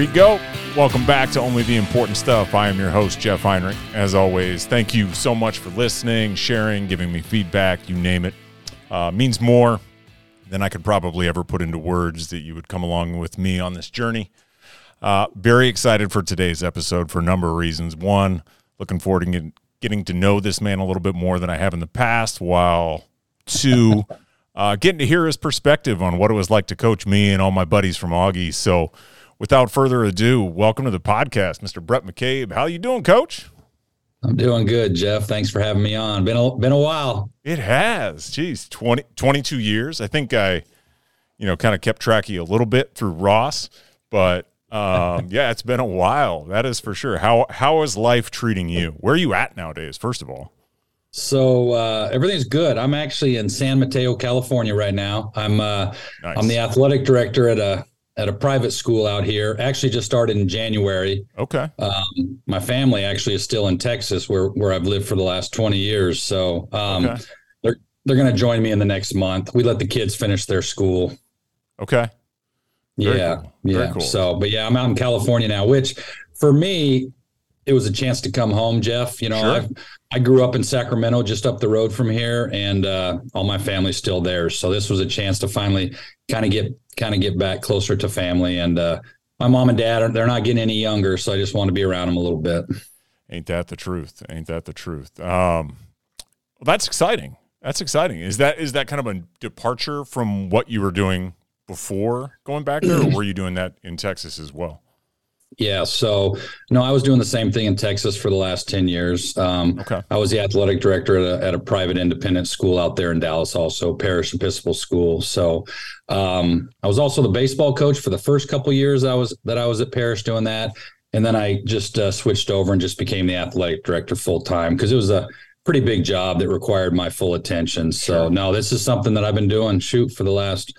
We go. Welcome back to Only the Important Stuff. I am your host, Jeff Heinrich. As always, thank you so much for listening, sharing, giving me feedback, you name it. Uh, means more than I could probably ever put into words that you would come along with me on this journey. Uh, very excited for today's episode for a number of reasons. One, looking forward to get, getting to know this man a little bit more than I have in the past, while two, uh, getting to hear his perspective on what it was like to coach me and all my buddies from Augie. So, without further ado, welcome to the podcast, Mr. Brett McCabe. How you doing, Coach? I'm doing good, Jeff. Thanks for having me on. Been a, been a while. It has. Geez, 20, 22 years. I think I, you know, kind of kept track of you a little bit through Ross, but um, yeah, it's been a while. That is for sure. How how is life treating you? Where are you at nowadays? First of all. So uh, everything's good. I'm actually in San Mateo, California right now. I'm uh, Nice. I'm the athletic director at a at a private school out here. Actually, just started in January. Okay. Um, my family actually is still in Texas, where where I've lived for the last 20 years. So um, Okay. they're they're going to join me in the next month. We let the kids finish their school. Okay. Very yeah, cool. Yeah. cool. So, but yeah, I'm out in California now, which for me, it was a chance to come home, Jeff. You know, Sure. I I grew up in Sacramento, just up the road from here, and uh, all my family's still there. So this was a chance to finally kind of get kind of get back closer to family. And uh, my mom and dad they're not getting any younger, so I just want to be around them a little bit. Ain't that the truth? Ain't that the truth? Um, well, that's exciting. That's exciting. Is that is that kind of a departure from what you were doing before going back there, or were you doing that in Texas as well? Yeah. So no, I was doing the same thing in Texas for the last ten years. Um, Okay. I was the athletic director at a, at a private independent school out there in Dallas, also Parish Episcopal School. So um, I was also the baseball coach for the first couple years I was that I was at Parish doing that, and then I just uh, switched over and just became the athletic director full time because it was a pretty big job that required my full attention. So Sure. no, this is something that I've been doing shoot for the last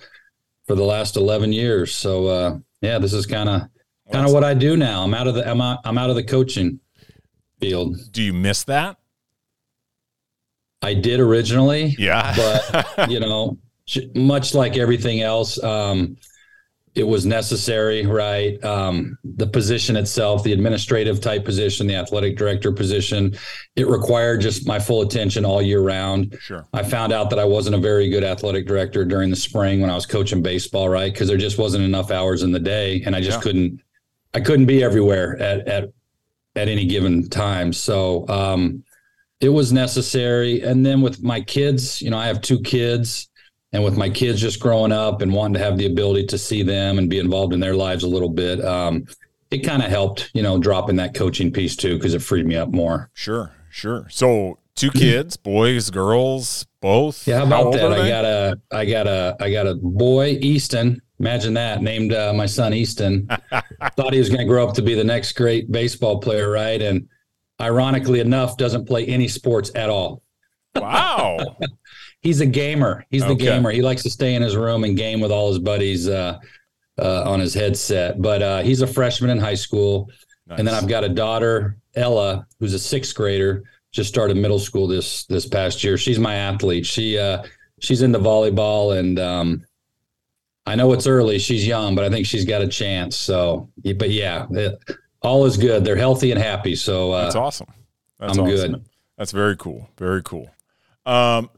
for the last eleven years. So uh, yeah, this is kind of kind of what I do now. I'm out of the I'm out, I'm out of the coaching field. Do you miss that? I did originally, Yeah. but you know, much like everything else, um, it was necessary, right? Um, the position itself, the administrative type position, the athletic director position, it required just my full attention all year round. sure. I found out that I wasn't a very good athletic director during the spring when I was coaching baseball, right? Because there just wasn't enough hours in the day, and I just Yeah. couldn't, I couldn't be everywhere at at at any given time. So um, it was necessary. And then with my kids, you know, I have two kids, and with my kids just growing up and wanting to have the ability to see them and be involved in their lives a little bit, um, it kind of helped, you know, dropping that coaching piece too because it freed me up more. Sure. Sure. So two kids, boys, girls, both. Yeah, how about old that? I got a, I got a, I got a boy, Easton. Imagine that. Named uh, my son Easton. Thought he was going to grow up to be the next great baseball player, right? And ironically enough, doesn't play any sports at all. wow. He's a gamer. He's the Okay. gamer. He likes to stay in his room and game with all his buddies uh, uh, on his headset. But uh, he's a freshman in high school. And then I've got a daughter, Ella, who's a sixth grader, just started middle school this this past year. She's my athlete. She uh she's into volleyball and um I know it's early, she's young, but I think she's got a chance. So but yeah, it, all is good. They're healthy and happy. So uh That's awesome. That's I'm awesome. good. That's very cool. Very cool. Um,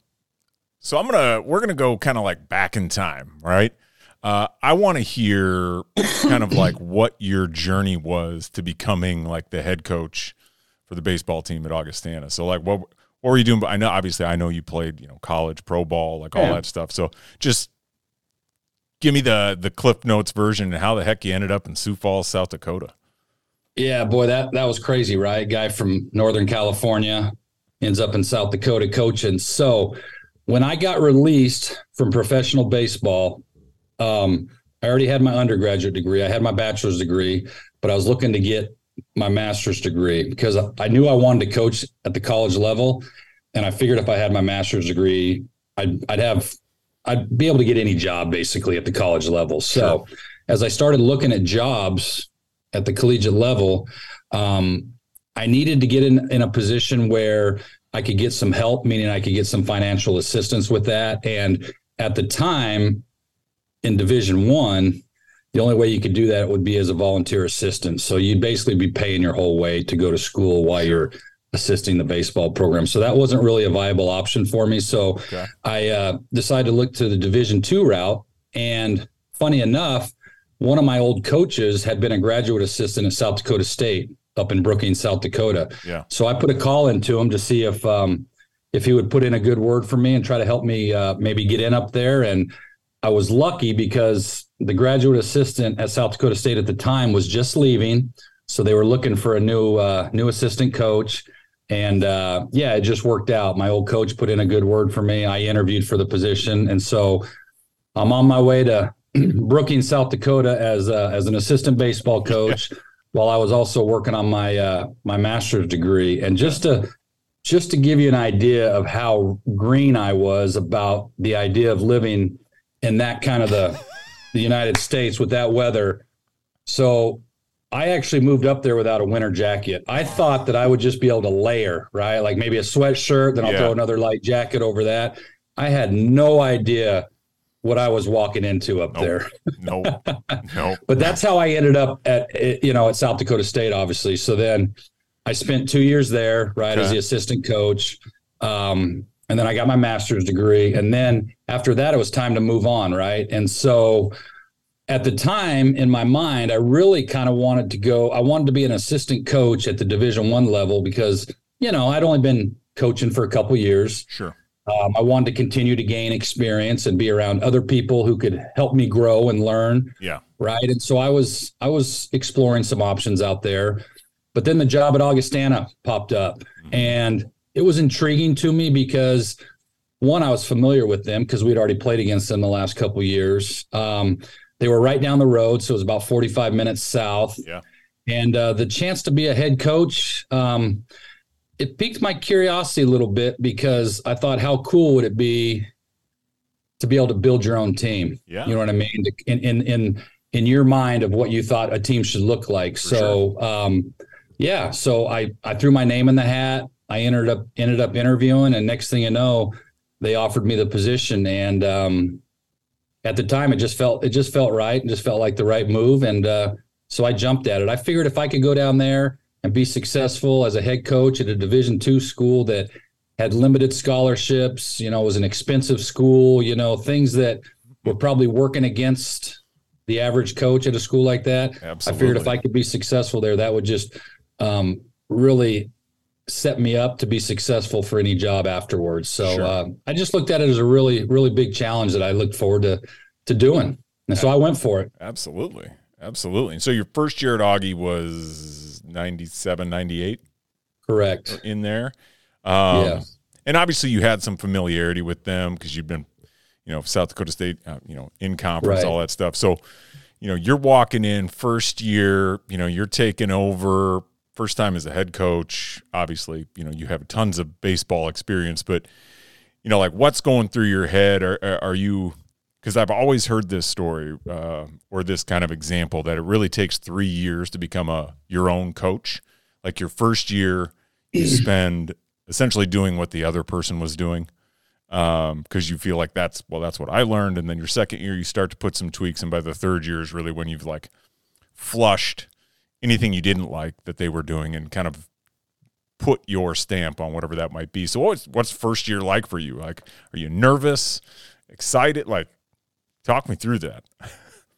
so I'm gonna we're gonna go kind of like back in time, right? Uh, I want to hear kind of like what your journey was to becoming like the head coach for the baseball team at Augustana. So like what what were you doing? But I know obviously I know you played you know college pro ball like all Yeah. that stuff. So just give me the the Cliff Notes version and how the heck you ended up in Sioux Falls, South Dakota. Yeah, boy, that that was crazy, right? Guy from Northern California ends up in South Dakota coaching. So when I got released from professional baseball, um, I already had my undergraduate degree. I had my bachelor's degree, but I was looking to get my master's degree because I- knew I wanted to coach at the college level, and I figured if I had my master's degree, I'd I'd have I'd be able to get any job basically at the college level. So as I started looking at jobs at the collegiate level, um, I needed to get in, in a position where I could get some help, meaning I could get some financial assistance with that. And at the time in Division One, the only way you could do that would be as a volunteer assistant. So you'd basically be paying your whole way to go to school while you're assisting the baseball program. So that wasn't really a viable option for me. So okay. I uh, decided to look to the Division two route. And funny enough, one of my old coaches had been a graduate assistant at South Dakota State up in Brookings, South Dakota. Yeah. So I put a call into him to see if um, if he would put in a good word for me and try to help me uh, maybe get in up there. And I was lucky because the graduate assistant at South Dakota State at the time was just leaving, so they were looking for a new uh, new assistant coach. And uh, yeah, it just worked out. My old coach put in a good word for me. I interviewed for the position, and so I'm on my way to Brookings, South Dakota, as uh, as an assistant baseball coach, while I was also working on my uh, my master's degree. And just to just to give you an idea of how green I was about the idea of living in that kind of the the United States with that weather. So I actually moved up there without a winter jacket. I thought that I would just be able to layer, right? Like maybe a sweatshirt, then I'll yeah. throw another light jacket over that. I had no idea what I was walking into up nope. there. no, no. But that's how I ended up at you know at South Dakota State, obviously. So then I spent two years there, right, okay. as the assistant coach. Um, and then I got my master's degree. And then after that, it was time to move on, right? And so at the time in my mind, I really kind of wanted to go, I wanted to be an assistant coach at the division one level because, you know, I'd only been coaching for a couple years. Sure. Um, I wanted to continue to gain experience and be around other people who could help me grow and learn. Yeah. Right. And so I was I was exploring some options out there. But then the job at Augustana popped up mm-hmm. and it was intriguing to me because one, I was familiar with them because we'd already played against them the last couple years. Um, they were right down the road, so it was about 45 minutes south. Yeah. And uh, the chance to be a head coach, um, it piqued my curiosity a little bit because I thought, how cool would it be to be able to build your own team? Yeah. You know what I mean? In in in in your mind of what you thought a team should look like. For so sure. um, yeah, so I I threw my name in the hat. I ended up ended up interviewing, and next thing you know, they offered me the position. And um, at the time, it just felt it just felt right, and just felt like the right move. And uh, so I jumped at it. I figured if I could go down there and be successful as a head coach at a Division two school that had limited scholarships, you know, was an expensive school, you know, things that were probably working against the average coach at a school like that. Absolutely. I figured if I could be successful there, that would just um, really set me up to be successful for any job afterwards. So sure. uh, I just looked at it as a really, really big challenge that I looked forward to to doing, and so I went for it. Absolutely, absolutely. And so your first year at Augie was 97, 98? Correct. In there, um, yeah. And obviously, you had some familiarity with them because you've been, you know, South Dakota State, uh, you know, in conference, right. all that stuff. So, you know, you're walking in first year. You know, you're taking over first time as a head coach, obviously, you know, you have tons of baseball experience, but you know, like what's going through your head? Are, are you, because I've always heard this story uh, or this kind of example that it really takes three years to become a your own coach. Like your first year, you spend essentially doing what the other person was doing because um, you feel like that's well, that's what I learned. And then your second year, you start to put some tweaks, and by the third year is really when you've like flushed anything you didn't like that they were doing and kind of put your stamp on whatever that might be. So what's what's first year like for you? Like are you nervous, excited? Like talk me through that.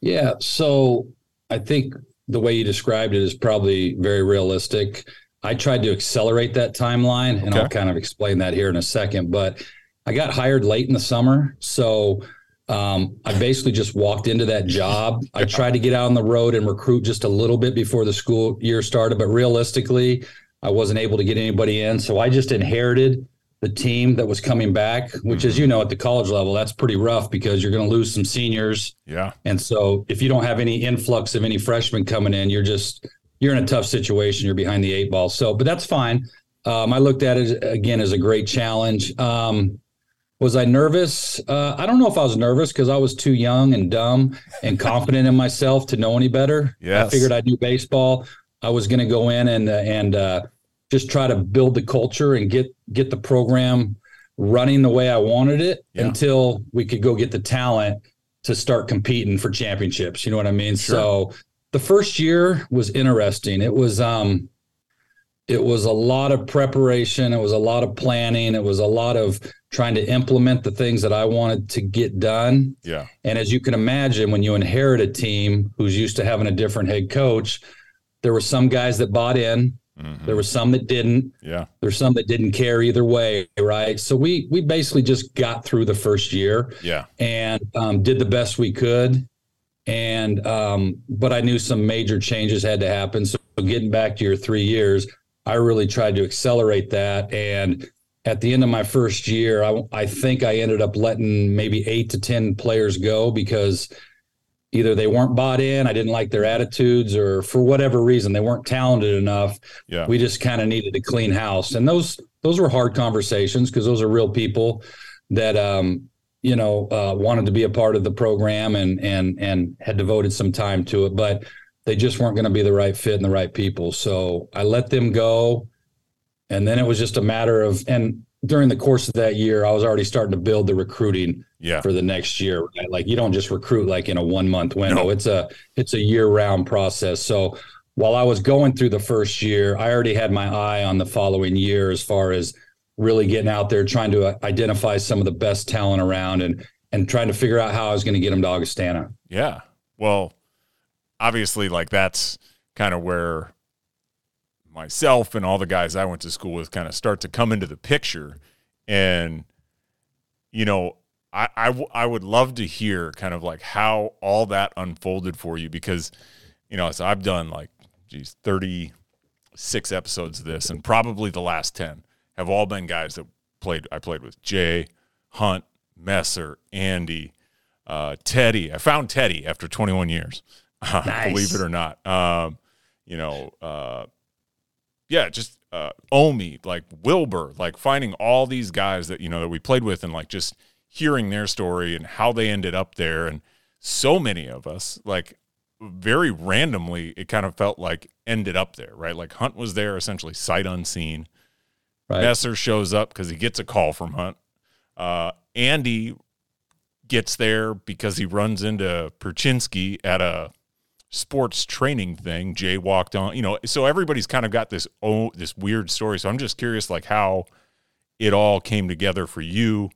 Yeah, so I think the way you described it is probably very realistic. I tried to accelerate that timeline and okay. I'll kind of explain that here in a second, but I got hired late in the summer, so um, I basically just walked into that job. I tried to get out on the road and recruit just a little bit before the school year started, but realistically, I wasn't able to get anybody in. So I just inherited the team that was coming back, which, mm-hmm. as you know, at the college level, that's pretty rough because you're going to lose some seniors. Yeah. And so if you don't have any influx of any freshmen coming in, you're just you're in a tough situation. You're behind the eight ball. So, but that's fine. Um, I looked at it again as a great challenge. Um, was I nervous? Uh, I don't know if I was nervous because I was too young and dumb and confident in myself to know any better. Yes. I figured I knew baseball. I was going to go in and uh, and uh, just try to build the culture and get get the program running the way I wanted it yeah. until we could go get the talent to start competing for championships. You know what I mean? Sure. So the first year was interesting. It was um it was a lot of preparation, it was a lot of planning, it was a lot of trying to implement the things that I wanted to get done. Yeah. And as you can imagine, when you inherit a team who's used to having a different head coach, there were some guys that bought in, Mm-hmm. There were some that didn't. Yeah. There's some that didn't care either way, right? So we we basically just got through the first year. Yeah. And um, did the best we could. And um, but I knew some major changes had to happen. So getting back to your three years, I really tried to accelerate that. And at the end of my first year, I, I think I ended up letting maybe eight to ten players go because either they weren't bought in, I didn't like their attitudes, or for whatever reason they weren't talented enough. Yeah. We just kind of needed to clean house. And those those were hard conversations because those are real people that um, you know, uh, wanted to be a part of the program and and and had devoted some time to it, but they just weren't going to be the right fit and the right people. So I let them go. And then it was just a matter of and during the course of that year, I was already starting to build the recruiting yeah. for the next year. Right? Like you don't just recruit like in a one month window. No. It's a it's a year round process. So while I was going through the first year, I already had my eye on the following year as far as really getting out there, trying to uh, identify some of the best talent around, and and trying to figure out how I was going to get them to Augustana. Yeah. Well, obviously, like that's kind of where myself and all the guys I went to school with kind of start to come into the picture. And, you know, I, I, w- I would love to hear kind of like how all that unfolded for you because, you know, so I've done like, geez, 36 episodes of this, and probably the last 10 have all been guys that played, I played with Jay, Hunt, Messer, Andy, uh, Teddy. I found Teddy after 21 years, nice. believe it or not. Um, you know, uh, yeah, just uh, Omi, like Wilbur, like finding all these guys that you know that we played with, and like just hearing their story and how they ended up there, and so many of us, like very randomly, it kind of felt like ended up there, right? Like Hunt was there essentially sight unseen. Right. Messer shows up because he gets a call from Hunt. Uh, Andy gets there because he runs into Perchinsky at a sports training thing. Jay walked on, you know, so everybody's kind of got this oh this weird story. So I'm just curious like how it all came together for you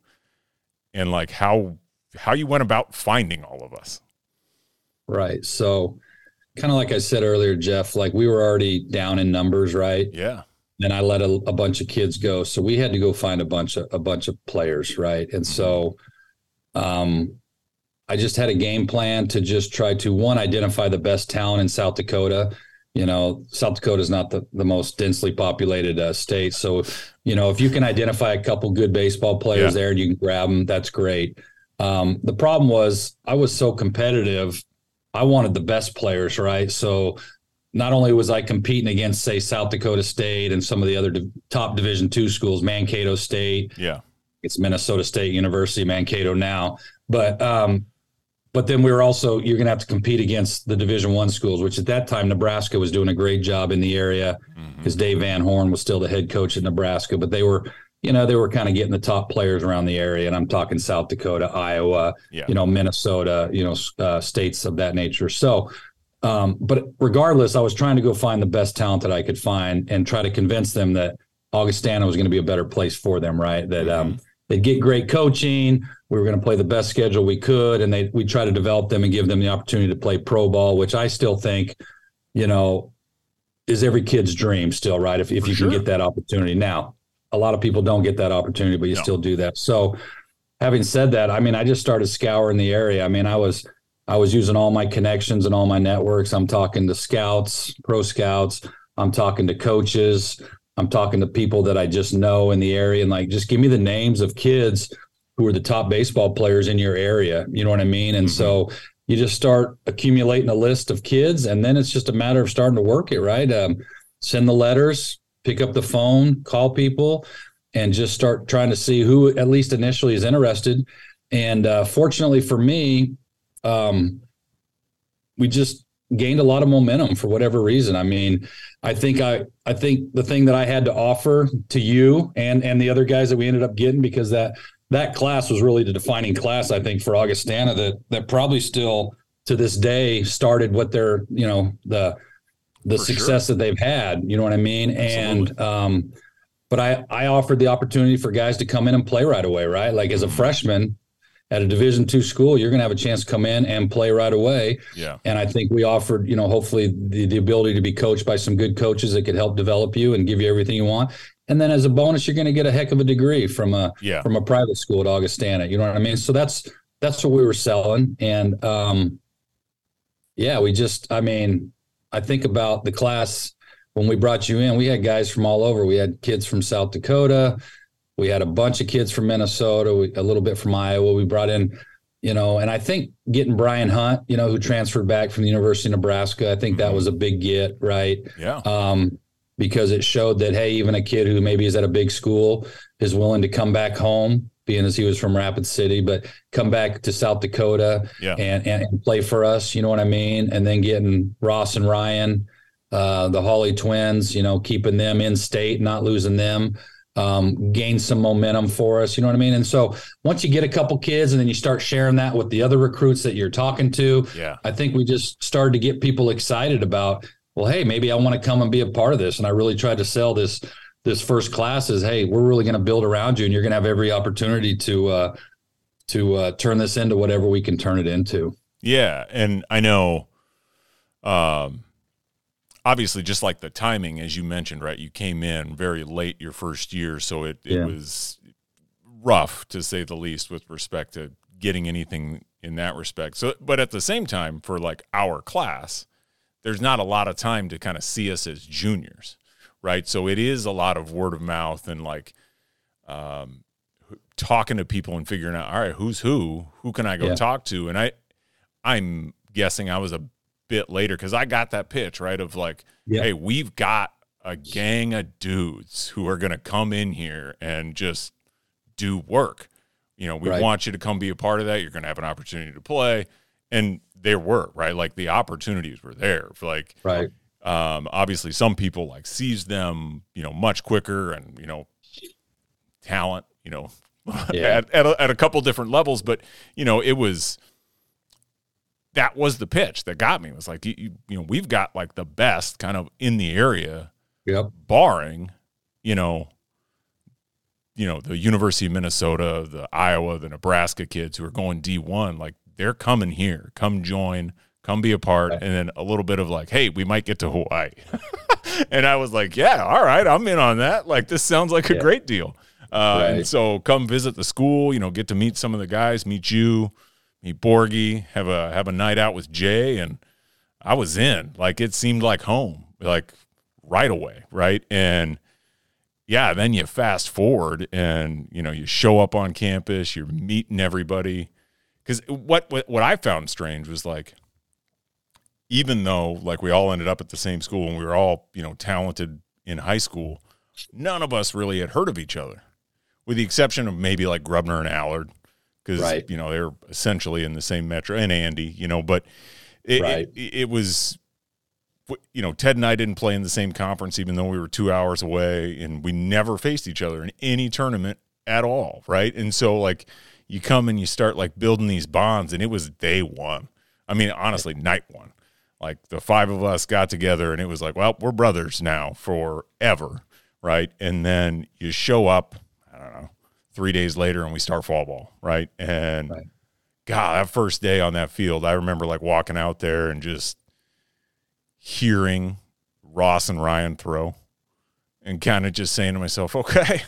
and like how how you went about finding all of us. Right. So kind of like I said earlier, Jeff, like we were already down in numbers, right? Yeah. And I let a, a bunch of kids go. So we had to go find a bunch of a bunch of players, right? And so um I just had a game plan to just try to one identify the best talent in South Dakota. You know, South Dakota is not the, the most densely populated uh, state, so you know if you can identify a couple good baseball players yeah. there and you can grab them, that's great. Um, the problem was I was so competitive, I wanted the best players, right? So not only was I competing against, say, South Dakota State and some of the other top Division two schools, Mankato State, yeah, it's Minnesota State University, Mankato now, but um, but then we were also you're going to have to compete against the division one schools which at that time nebraska was doing a great job in the area because mm-hmm. dave van horn was still the head coach at nebraska but they were you know they were kind of getting the top players around the area and i'm talking south dakota iowa yeah. you know minnesota you know uh, states of that nature so um, but regardless i was trying to go find the best talent that i could find and try to convince them that augustana was going to be a better place for them right that um, mm-hmm. um, they'd get great coaching we were going to play the best schedule we could, and they we try to develop them and give them the opportunity to play pro ball, which I still think, you know, is every kid's dream still, right? If if you sure. can get that opportunity. Now, a lot of people don't get that opportunity, but you no. still do that. So, having said that, I mean, I just started scouring the area. I mean, I was I was using all my connections and all my networks. I'm talking to scouts, pro scouts. I'm talking to coaches. I'm talking to people that I just know in the area, and like, just give me the names of kids who are the top baseball players in your area. You know what I mean? And mm-hmm. so you just start accumulating a list of kids, and then it's just a matter of starting to work it, right? Um, send the letters, pick up the phone, call people, and just start trying to see who, at least initially, is interested. And uh, fortunately for me, um, we just gained a lot of momentum for whatever reason. I mean, I think I I think the thing that I had to offer to you and and the other guys that we ended up getting because that that class was really the defining class, I think, for Augustana that that probably still to this day started what their you know the the for success sure. that they've had. You know what I mean? Absolutely. And um, but I I offered the opportunity for guys to come in and play right away, right? Like as a mm-hmm. freshman at a Division two school, you're going to have a chance to come in and play right away. Yeah. And I think we offered, you know, hopefully the the ability to be coached by some good coaches that could help develop you and give you everything you want. And then as a bonus, you're going to get a heck of a degree from a yeah. from a private school at Augustana. You know what I mean? So that's that's what we were selling, and um, yeah, we just, I mean, I think about the class when we brought you in. We had guys from all over. We had kids from South Dakota. We had a bunch of kids from Minnesota. We, a little bit from Iowa. We brought in you know, and I think getting Brian Hunt, you know, who transferred back from the University of Nebraska, I think mm-hmm. that was a big get, right? Yeah. Um, because it showed that hey, even a kid who maybe is at a big school is willing to come back home, being as he was from Rapid City, but come back to South Dakota yeah. and, and, and play for us. You know what I mean? And then getting Ross and Ryan, uh, the Hawley twins, you know, keeping them in state, not losing them. Um, gain some momentum for us, you know what I mean? And so once you get a couple kids and then you start sharing that with the other recruits that you're talking to, yeah, I think we just started to get people excited about well, hey, maybe I want to come and be a part of this. And I really tried to sell this this first class is, hey, we're really going to build around you, and you're going to have every opportunity to uh, to uh, turn this into whatever we can turn it into. Yeah, and I know, um, obviously, just like the timing, as you mentioned, right? You came in very late your first year, so it it yeah. was rough to say the least with respect to getting anything in that respect. So, but at the same time, for like our class there's not a lot of time to kind of see us as juniors, right? So it is a lot of word of mouth and like um, talking to people and figuring out, all right, who's who? Who can I go yeah. talk to? And I, I'm guessing I was a bit later because I got that pitch right of like, yeah. hey, we've got a gang of dudes who are going to come in here and just do work. You know, we right. want you to come be a part of that. You're going to have an opportunity to play. And there were right? Like the opportunities were there. For like right. um obviously some people like seized them you know much quicker and you know talent you know yeah. at, at a, at a couple different levels. But you know it was that was the pitch that got me. It was like you, you know we've got like the best kind of in the area yep. barring you know you know the University of Minnesota, the Iowa, the Nebraska kids who are going D1, like they're coming here. Come join, come be a part. And then a little bit of like, hey, we might get to Hawaii. and I was like, yeah, all right, I'm in on that. Like, this sounds like a yeah. great deal. Uh, right. And so come visit the school, you know, get to meet some of the guys, meet you, meet Borgie, have a have a night out with Jay, and I was in. Like it seemed like home, like right away, right? And yeah, then you fast forward and you know you show up on campus, you're meeting everybody, because what, what what I found strange was like, even though like we all ended up at the same school and we were all you know talented in high school, none of us really had heard of each other, with the exception of maybe like Grubner and Allard, because right. you know they're essentially in the same metro and Andy, you know, but it, right. it, it was you know, Ted and I didn't play in the same conference, even though we were two hours away, and we never faced each other in any tournament at all, right? And so, like, you come and you start like building these bonds, and it was day one. I mean, honestly, night one. Like the five of us got together, and it was like, well, we're brothers now forever, right? And then you show up, I don't know, three days later, and we start fall ball, right? And right. God, that first day on that field, I remember like walking out there and just hearing Ross and Ryan throw and kind of just saying to myself, okay,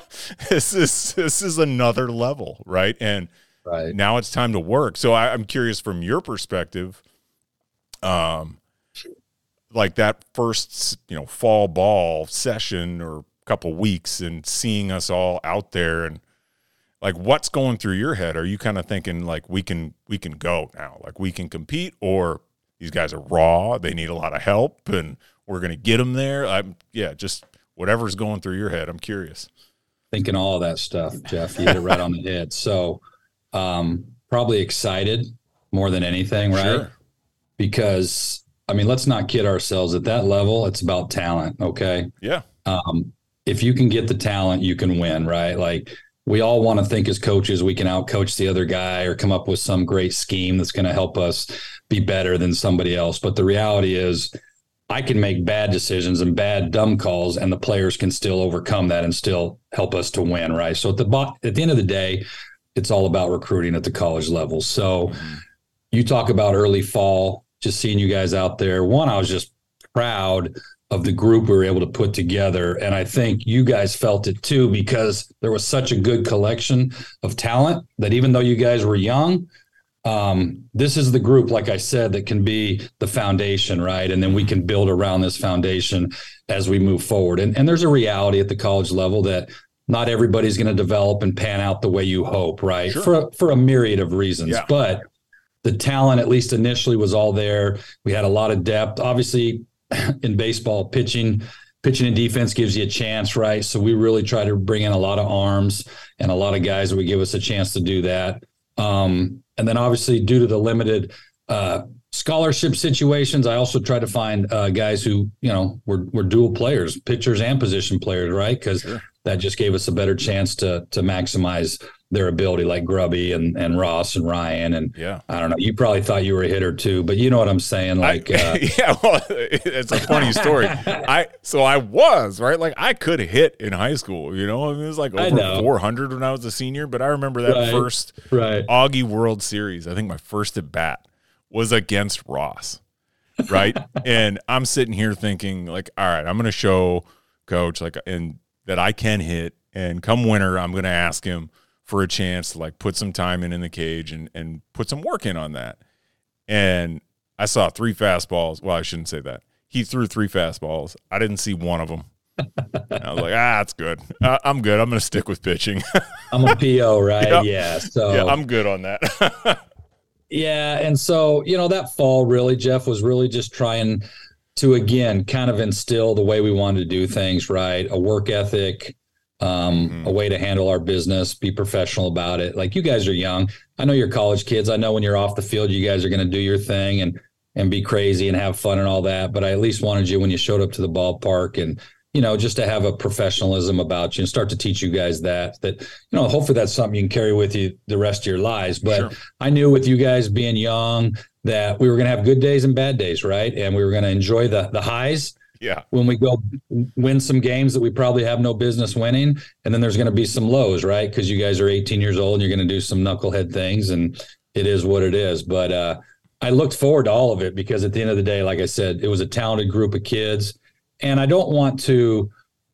this is this is another level, right? And right. now it's time to work. So I, I'm curious from your perspective, um, like that first you know fall ball session or couple weeks and seeing us all out there and like what's going through your head are you kind of thinking like we can we can go now like we can compete or these guys are raw they need a lot of help and we're going to get them there i'm yeah just whatever's going through your head i'm curious thinking all of that stuff, Jeff. You hit it right on the head. So, um, probably excited more than anything, right? Sure. Because I mean, let's not kid ourselves. At that level, it's about talent. Okay. Yeah. Um, if you can get the talent, you can win, right? Like we all want to think as coaches we can outcoach the other guy or come up with some great scheme that's going to help us be better than somebody else. But the reality is, I can make bad decisions and bad dumb calls, and the players can still overcome that and still help us to win. Right. So at the at the end of the day, it's all about recruiting at the college level. So mm-hmm. you talk about early fall, just seeing you guys out there. One, I was just proud of the group we were able to put together. And I think you guys felt it too because there was such a good collection of talent that even though you guys were young, um, this is the group, like I said, that can be the foundation, right? And then we can build around this foundation as we move forward. And, and there's a reality at the college level that not everybody's going to develop and pan out the way you hope, right? Sure. For for a myriad of reasons, yeah. but the talent, at least initially, was all there. We had a lot of depth. Obviously, in baseball, pitching, pitching and defense gives you a chance, right? So we really try to bring in a lot of arms and a lot of guys that would give us a chance to do that. Um, and then obviously, due to the limited uh, scholarship situations, I also try to find uh, guys who you know were were dual players, pitchers and position players, right? Because sure. that just gave us a better chance to to maximize their ability, like Grubby and, and Ross and Ryan. And yeah, I don't know. You probably thought you were a hitter too, but you know what I'm saying? Like, I, uh, yeah, well, it's a funny story. I so I was right. Like I could hit in high school. You know, I mean, it was like over 400 when I was a senior. But I remember that right, first right. Augie World Series. I think my first at bat was against Ross. Right, and I'm sitting here thinking like, all right, I'm going to show coach like and that I can hit. And come winter, I'm going to ask him for a chance to like put some time in in the cage and and put some work in on that. And I saw three fastballs. Well, I shouldn't say that. He threw three fastballs. I didn't see one of them. I was like, ah, that's good. Uh, I'm good. I'm going to stick with pitching. I'm a PO, right? Yeah. So yeah, I'm good on that. yeah, and so you know that fall really, Jeff was really just trying to again kind of instill the way we wanted to do things, right? A work ethic, um, mm-hmm. a way to handle our business, be professional about it. Like you guys are young. I know you're college kids. I know when you're off the field, you guys are going to do your thing and and be crazy and have fun and all that. But I at least wanted you when you showed up to the ballpark and you know just to have a professionalism about you and start to teach you guys that that you know hopefully that's something you can carry with you the rest of your lives. But sure. I knew with you guys being young that we were going to have good days and bad days, right? And we were going to enjoy the the highs yeah. When we go win some games that we probably have no business winning, and then there's going to be some lows, right? Because you guys are 18 years old and you're going to do some knucklehead things, and it is what it is. But uh, I looked forward to all of it because at the end of the day, like I said, it was a talented group of kids, and I don't want to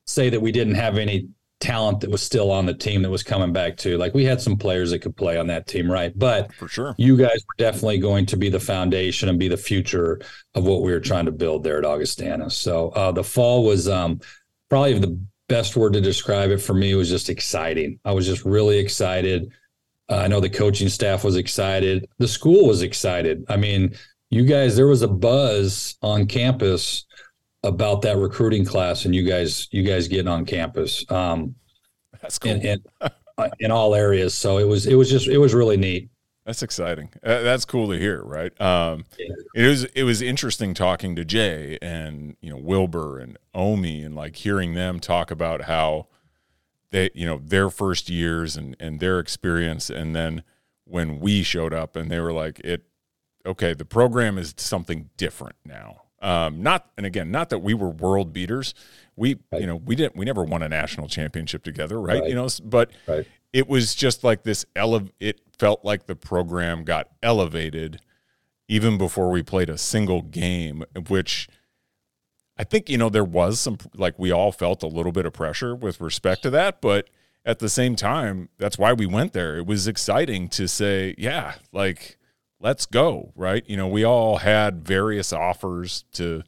say that we didn't have any talent that was still on the team that was coming back too. Like we had some players that could play on that team, right? But for sure, you guys were definitely going to be the foundation and be the future of what we were trying to build there at Augustana. So uh, the fall was um, probably the best word to describe it for me was just exciting. I was just really excited. Uh, I know the coaching staff was excited. The school was excited. I mean, you guys, there was a buzz on campus about that recruiting class and you guys you guys getting on campus. Um, That's cool. In, in, uh, in, all areas. So it was it was just it was really neat. That's exciting. Uh, that's cool to hear, right? Um, yeah. It was it was interesting talking to Jay and you know Wilbur and Omi and like hearing them talk about how they you know their first years and and their experience and then when we showed up and they were like it okay the program is something different now um, not and again, not that we were world beaters. We right. you know we didn't we never won a national championship together, right? right. You know, but right. it was just like this. Ele- it felt like the program got elevated even before we played a single game, which. I think you know there was some like we all felt a little bit of pressure with respect to that, but at the same time, that's why we went there. It was exciting to say, yeah, like let's go, right? You know, we all had various offers to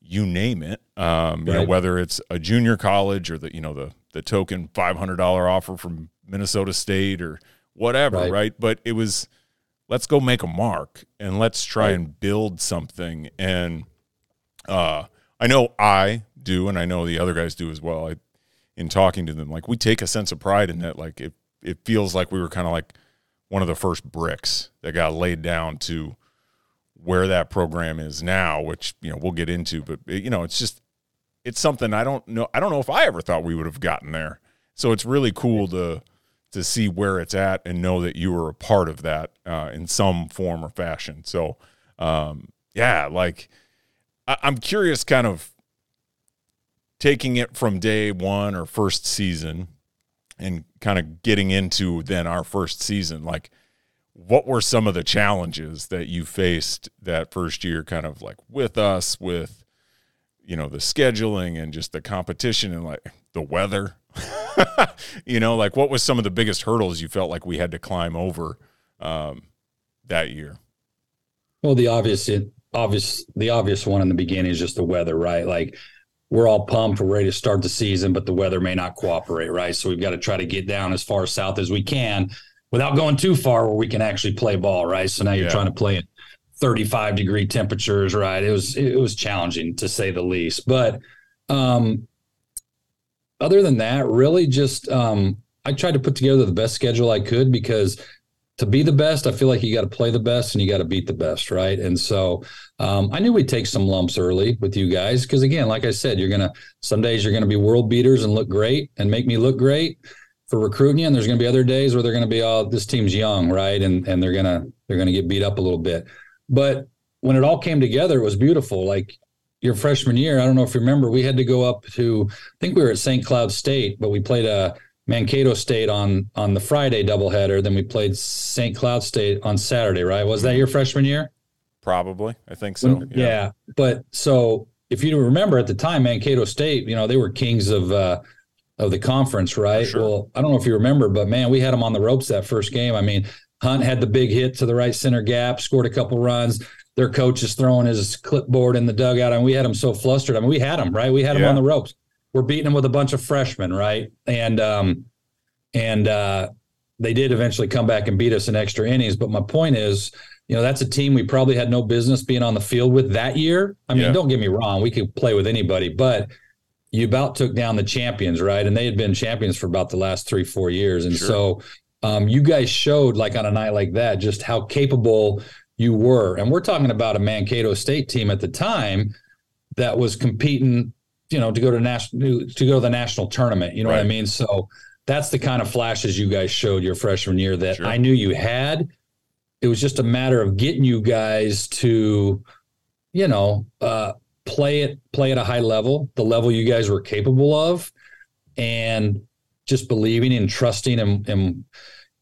you name it. Um, you right. know, whether it's a junior college or the, you know, the the token five hundred dollar offer from Minnesota State or whatever, right. right. But it was let's go make a mark and let's try right. and build something. And uh I know I do and I know the other guys do as well. I in talking to them, like we take a sense of pride in that, like it it feels like we were kind of like one of the first bricks that got laid down to where that program is now, which you know we'll get into. But you know, it's just it's something I don't know. I don't know if I ever thought we would have gotten there. So it's really cool to to see where it's at and know that you were a part of that uh, in some form or fashion. So, um, yeah, like I- I'm curious, kind of taking it from day one or first season and kind of getting into then our first season. Like, what were some of the challenges that you faced that first year, kind of like with us, with you know the scheduling and just the competition and like the weather you know like what was some of the biggest hurdles you felt like we had to climb over um, that year well the obvious obvious the obvious one in the beginning is just the weather right like we're all pumped we're ready to start the season but the weather may not cooperate right? So we've got to try to get down as far south as we can without going too far where we can actually play ball right? So now you're yeah. trying to play it 35 degree temperatures right? It was it was challenging to say the least. But um other than that really just um i tried to put together the best schedule i could because to be the best i feel like you got to play the best and you got to beat the best right and so um, i knew we'd take some lumps early with you guys because again like i said you're gonna some days you're gonna be world beaters and look great and make me look great for recruiting you and there's to be other days where they're to be oh this team's young right and and they're to they're to get beat up a little bit but when it all came together, it was beautiful. Like your freshman year, I don't know if you remember, we had to go up to, I think we were at St. Cloud State, but we played a Mankato State on on the Friday doubleheader. Then we played St. Cloud State on Saturday, right? Was that your freshman year? Probably, I think so. Yeah. yeah. But so if you remember at the time, Mankato State, you know, they were kings of uh, of the conference, right? Sure. Well, I don't know if you remember, but man, we had them on the ropes that first game. I mean, Hunt had the big hit to the right center gap, scored a couple runs. Their coach is throwing his clipboard in the dugout, and we had them so flustered. I mean, we had them right. We had them on the ropes. We're beating them with a bunch of freshmen, right? And um, and uh, they did eventually come back and beat us in extra innings. But my point is, you know, that's a team we probably had no business being on the field with that year. I mean, yeah. don't get me wrong, we could play with anybody, but you about took down the champions, right? And they had been champions for about the last three, four years. And sure. so um, you guys showed like on a night like that just how capable you were and we're talking about a mankato state team at the time that was competing you know to go to national to go to the national tournament you know right. what i mean so that's the kind of flashes you guys showed your freshman year that sure. i knew you had it was just a matter of getting you guys to you know uh, play it play at a high level the level you guys were capable of and just believing and trusting and, and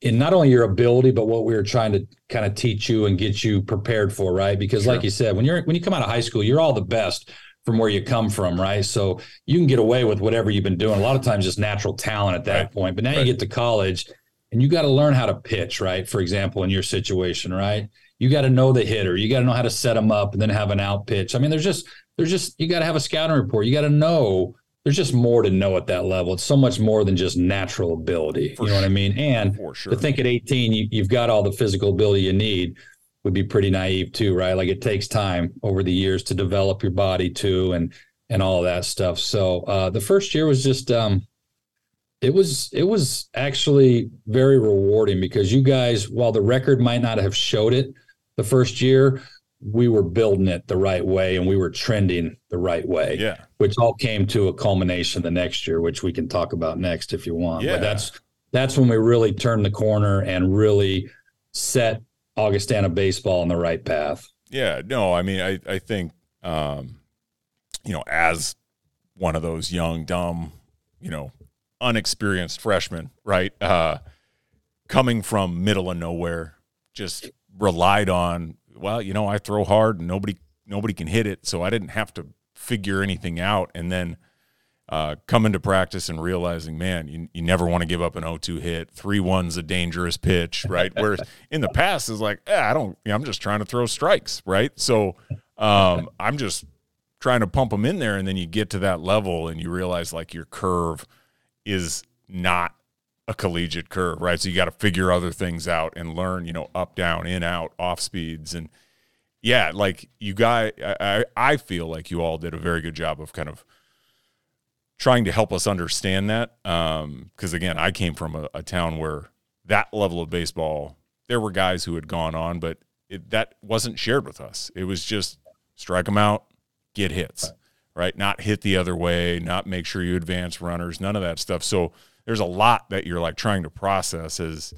in not only your ability but what we were trying to kind of teach you and get you prepared for right because sure. like you said when you're when you come out of high school you're all the best from where you come from right so you can get away with whatever you've been doing a lot of times just natural talent at that right. point but now right. you get to college and you got to learn how to pitch right for example in your situation right you got to know the hitter you got to know how to set them up and then have an out pitch i mean there's just there's just you got to have a scouting report you got to know there's just more to know at that level. It's so much more than just natural ability. For you know sure. what I mean? And sure. to think at 18 you, you've got all the physical ability you need would be pretty naive too, right? Like it takes time over the years to develop your body too, and and all of that stuff. So uh, the first year was just um, it was it was actually very rewarding because you guys, while the record might not have showed it the first year, we were building it the right way and we were trending the right way. Yeah. Which all came to a culmination the next year, which we can talk about next if you want. Yeah. But that's that's when we really turned the corner and really set Augustana baseball on the right path. Yeah. No, I mean I, I think um, you know, as one of those young, dumb, you know, unexperienced freshmen, right? Uh coming from middle of nowhere, just relied on well, you know, I throw hard and nobody nobody can hit it, so I didn't have to figure anything out. And then uh, coming to practice and realizing, man, you, you never want to give up an 0-2 hit. Three one's a dangerous pitch, right? Whereas in the past is like, eh, I don't, I'm just trying to throw strikes, right? So um, I'm just trying to pump them in there, and then you get to that level and you realize like your curve is not a collegiate curve, right? So you got to figure other things out and learn, you know, up, down, in, out, off speeds. And yeah, like you guys, I, I feel like you all did a very good job of kind of trying to help us understand that. Um, cause again, I came from a, a town where that level of baseball, there were guys who had gone on, but it, that wasn't shared with us. It was just strike them out, get hits right? Not hit the other way, not make sure you advance runners, none of that stuff. So there's a lot that you're like trying to process as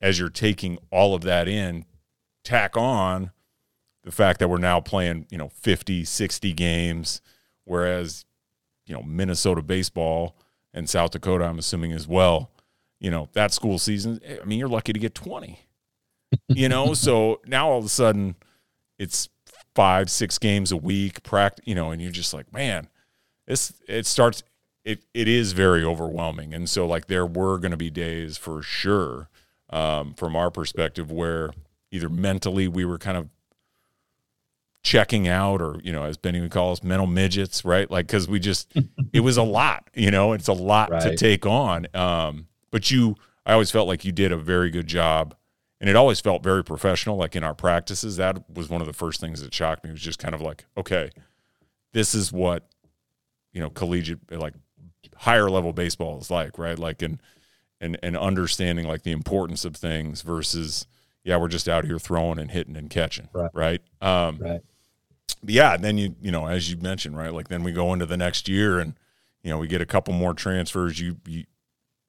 as you're taking all of that in, tack on the fact that we're now playing, you know, 50, 60 games, whereas, you know, Minnesota baseball and South Dakota, I'm assuming as well, you know, that school season, I mean, you're lucky to get 20, you know? so now all of a sudden it's five, six games a week, practice, you know, and you're just like, man, this, it starts, it, it is very overwhelming. And so, like, there were going to be days for sure um, from our perspective where either mentally we were kind of checking out or you know as benny would call us mental midgets right? Like because we just it was a lot you know it's a lot right. to take on. Um, but you i always felt like you did a very good job. And it always felt very professional like in our practices. That was one of the first things that shocked me was just kind of like okay this is what you know collegiate like higher level baseball is like right? Like and and and understanding like the importance of things versus yeah we're just out here throwing and hitting and catching right. right? Um right yeah and then you you know as you mentioned right like then we go into the next year and you know we get a couple more transfers you, you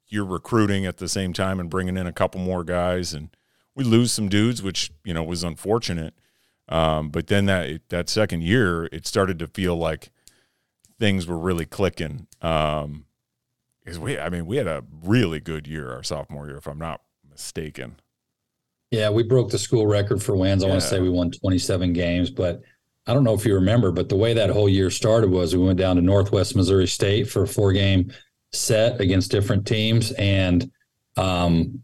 you're recruiting at the same time and bringing in a couple more guys and we lose some dudes, which you know was unfortunate. Um, but then that that second year, it started to feel like things were really clicking. Um, because we, I mean, we had a really good year our sophomore year, if I'm not mistaken. Yeah, we broke the school record for wins. I yeah. want to say we won 27 games, but I don't know if you remember, but the way that whole year started was we went down to Northwest Missouri State for a four game set against different teams. And um,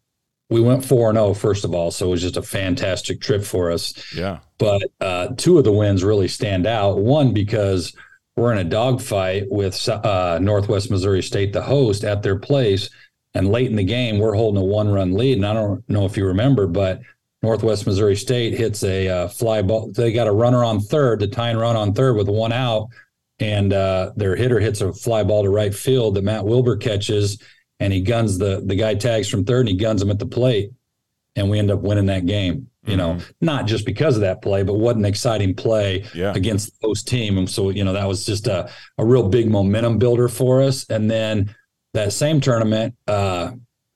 we went 4 0 first of all. So it was just a fantastic trip for us. Yeah. But uh, two of the wins really stand out. One because we're in a dogfight with uh, northwest missouri state the host at their place. And late in the game we're holding a one run lead. And i don't know if you remember but northwest missouri state hits a uh, fly ball they got a runner on third the tying run on third with one out and uh, their hitter hits a fly ball to right field that matt wilbur catches and he guns the the guy tags from third and he guns him at the plate and we end up winning that game you know mm-hmm. not just because of that play but what an exciting play yeah. against the host team and so you know that was just a, a real big momentum builder for us and then that same tournament uh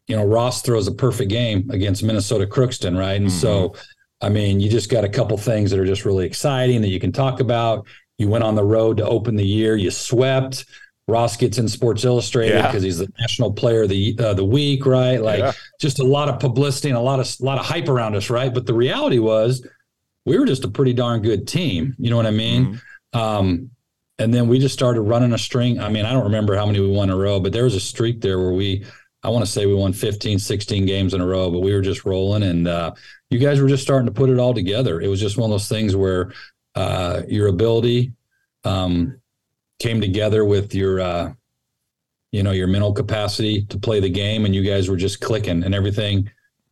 you know ross throws a perfect game against minnesota crookston right and mm-hmm. so i mean you just got a couple things that are just really exciting that you can talk about you went on the road to open the year you swept Ross gets in Sports Illustrated because yeah. he's the national player of the uh, the week, right? Like yeah. just a lot of publicity and a lot of a lot of hype around us, right? But the reality was we were just a pretty darn good team. You know what I mean? Mm-hmm. Um, and then we just started running a string. I mean, I don't remember how many we won in a row, but there was a streak there where we, I want to say we won 15, 16 games in a row, but we were just rolling. And uh, you guys were just starting to put it all together. It was just one of those things where uh, your ability, um, came together with your uh, you know your mental capacity to play the game and you guys were just clicking and everything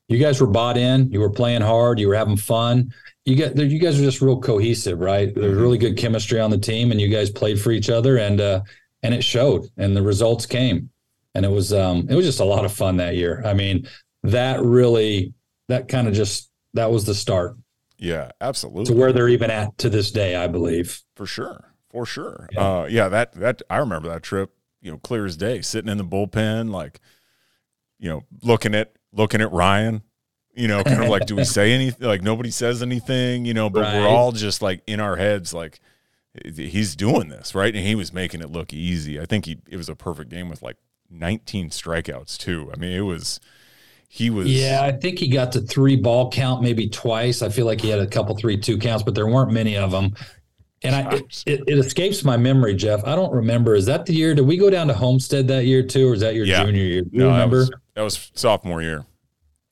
you guys were bought in you were playing hard you were having fun you get you guys were just real cohesive right there's mm-hmm. really good chemistry on the team and you guys played for each other and uh and it showed and the results came and it was um it was just a lot of fun that year i mean that really that kind of just that was the start yeah absolutely to where they're even at to this day i believe for sure for sure. Yeah. Uh, yeah, that that I remember that trip. You know, clear as day, sitting in the bullpen, like, you know, looking at looking at Ryan. You know, kind of like, do we say anything? Like nobody says anything. You know, but right. we're all just like in our heads, like he's doing this right, and he was making it look easy. I think he it was a perfect game with like 19 strikeouts too. I mean, it was he was yeah i think he got to three ball count maybe twice i feel like he had a couple three two counts but there weren't many of them and I, it, it, it, escapes my memory, Jeff. I don't remember. Is that the year? Did we go down to Homestead that year too, or is that your yeah. junior year? Do you no, remember? That was, that was sophomore year.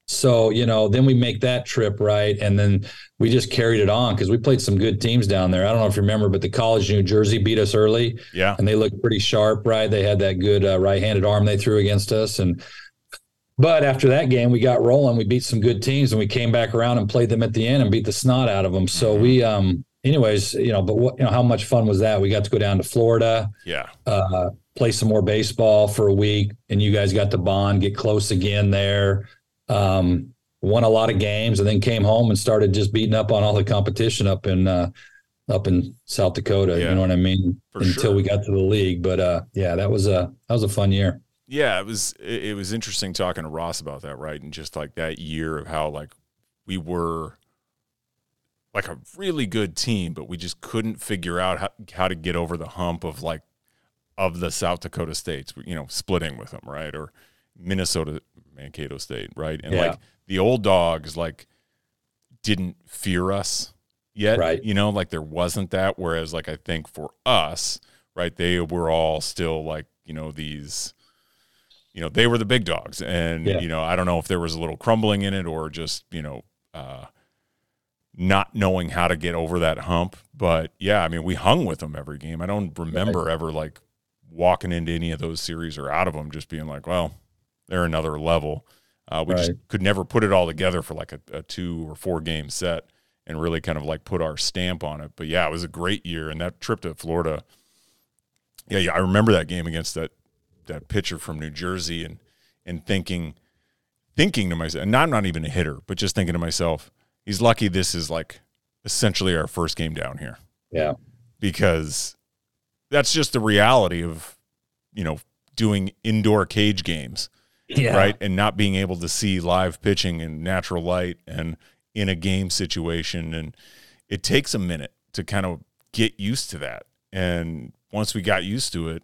So you know, then we make that trip right, and then we just carried it on because we played some good teams down there. I don't know if you remember, but the College New Jersey beat us early. Yeah, and they looked pretty sharp, right? They had that good uh, right-handed arm they threw against us, and but after that game, we got rolling. We beat some good teams, and we came back around and played them at the end and beat the snot out of them. So mm-hmm. we um anyways, you know, but what, you know, how much fun was that? We got to go down to Florida. Yeah. Uh, play some more baseball for a week, and you guys got to bond, get close again there. Um, won a lot of games, and then came home and started just beating up on all the competition up in uh, up in South Dakota. Yeah, you know what I mean? Until sure. we got to the league. But uh, yeah, that was a that was a fun year. Yeah, it was it was interesting talking to Ross about that, right? And just like that year of how like we were like a really good team, but we just couldn't figure out how, how to get over the hump of like of the South Dakota states, you know, splitting with them, right? Or Minnesota, Mankato State, right? And yeah. like the old dogs, like didn't fear us yet, right? You know, like there wasn't that. Whereas, like I think for us, right, they were all still like you know these, you know, they were the big dogs, and yeah. you know, I don't know if there was a little crumbling in it or just you know. uh not knowing how to get over that hump. But yeah, I mean, we hung with them every game. I don't remember ever like walking into any of those series or out of them just being like, well, they're another level. Uh, we right. just could never put it all together for like a, a, two or four game set and really kind of like put our stamp on it. But yeah, it was a great year. And that trip to Florida, yeah, yeah, I remember that game against that that pitcher from New Jersey and and thinking thinking to myself, and I'm not even a hitter, but just thinking to myself, he's lucky this is like essentially our first game down here. Yeah. Because that's just the reality of, you know, doing indoor cage games. Yeah. Right. And not being able to see live pitching in natural light and in a game situation. And it takes a minute to kind of get used to that. And once we got used to it,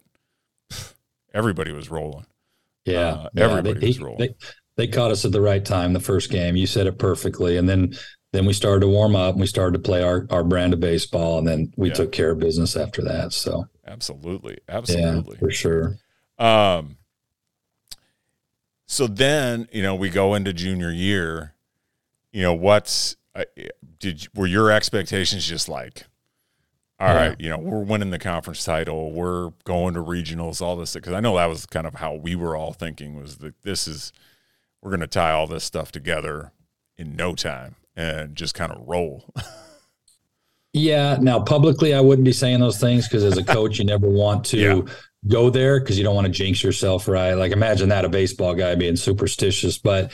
everybody was rolling. Yeah. Uh, everybody yeah, they, was rolling. They, they caught us at the right time the first game. You said it perfectly. And then then we started to warm up and we started to play our, our brand of baseball and then we yeah. took care of business after that. So absolutely. Absolutely. Yeah, for sure. Um so then, you know, we go into junior year, you know, what's uh, did were your expectations just like all yeah. right, you know, we're winning the conference title, we're going to regionals, all this because I know that was kind of how we were all thinking was that this is we're going to tie all this stuff together in no time and just kind of roll. yeah. Now, publicly, I wouldn't be saying those things because as a coach, you never want to yeah. go there because you don't want to jinx yourself, right? Like, imagine that a baseball guy being superstitious. But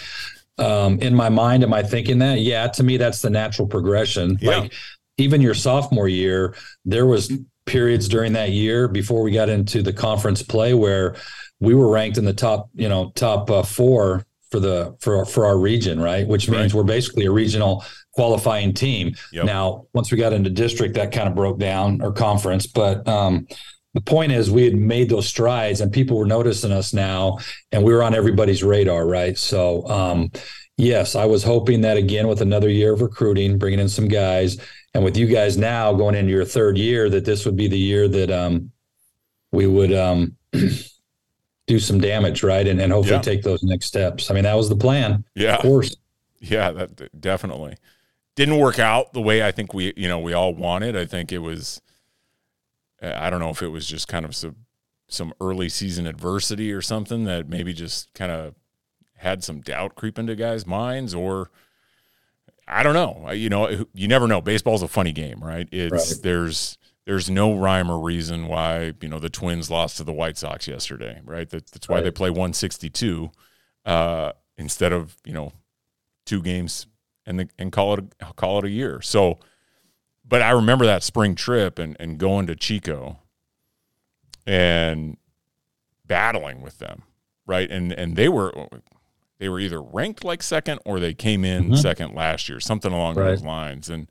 um, in my mind, am I thinking that? Yeah, to me, that's the natural progression. Yeah. Like, even your sophomore year, there was periods during that year before we got into the conference play where we were ranked in the top, you know, top uh, four for the for for our region, right? Which means right. we're basically a regional qualifying team. Yep. Now, once we got into district, that kind of broke down or conference, but um, the point is we had made those strides and people were noticing us now and we were on everybody's radar right so um, yes i was hoping that again with another year of recruiting bringing in some guys and with you guys now going into your third year that this would be the year that um, we would um, do some damage, right? And, and hopefully yeah. take those next steps. I mean, that was the plan. Yeah. Of course. Yeah, that definitely didn't work out the way I think we, you know, we all wanted. I think it was, I don't know if it was just kind of some, some early season adversity or something that maybe just kind of had some doubt creep into guys' minds or, I don't know. You know, you never know. Baseball's a funny game, right? It's right. there's there's no rhyme or reason why you know the Twins lost to the White Sox yesterday, right? That, that's why right. they play 162 uh, instead of you know two games and the, and call it a, call it a year. So, but I remember that spring trip and and going to Chico and battling with them, right? And and they were they were either ranked like second or they came in mm-hmm. second last year, something along right. those lines. And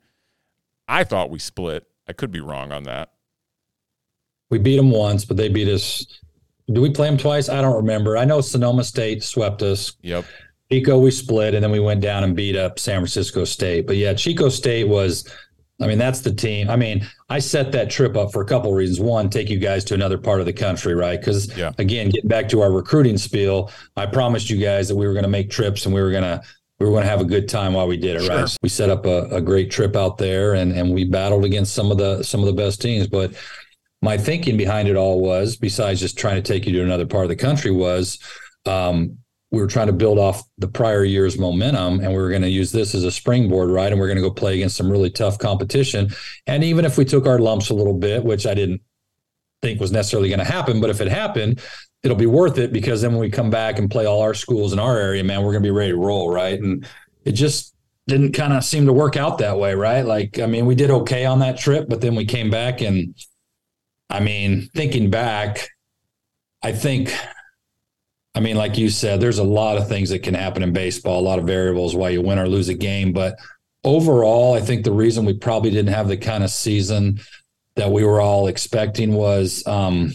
I thought we split I could be wrong on that. We beat them once, but they beat us. Do we play them twice? I don't remember. I know Sonoma State swept us. Yep. Chico, we split, and then we went down and beat up San Francisco State. But yeah, Chico State was. I mean, that's the team. I mean, I set that trip up for a couple of reasons. One, take you guys to another part of the country, right? Because yeah. again, getting back to our recruiting spiel, I promised you guys that we were going to make trips and we were going to we were going to have a good time while we did it, sure. right? So we set up a, a great trip out there, and and we battled against some of the some of the best teams. But my thinking behind it all was, besides just trying to take you to another part of the country, was um, we were trying to build off the prior year's momentum, and we were going to use this as a springboard, right? And we're going to go play against some really tough competition. And even if we took our lumps a little bit, which I didn't think was necessarily going to happen, but if it happened, it'll be worth it because then when we come back and play all our schools in our area, man, we're going to be ready to roll, right? And it just didn't kind of seem to work out that way, right? Like, I mean, we did okay on that trip, but then we came back and I mean, thinking back, I think I mean, like you said, there's a lot of things that can happen in baseball, a lot of variables why you win or lose a game. But overall, I think the reason we probably didn't have the kind of season that we were all expecting was um,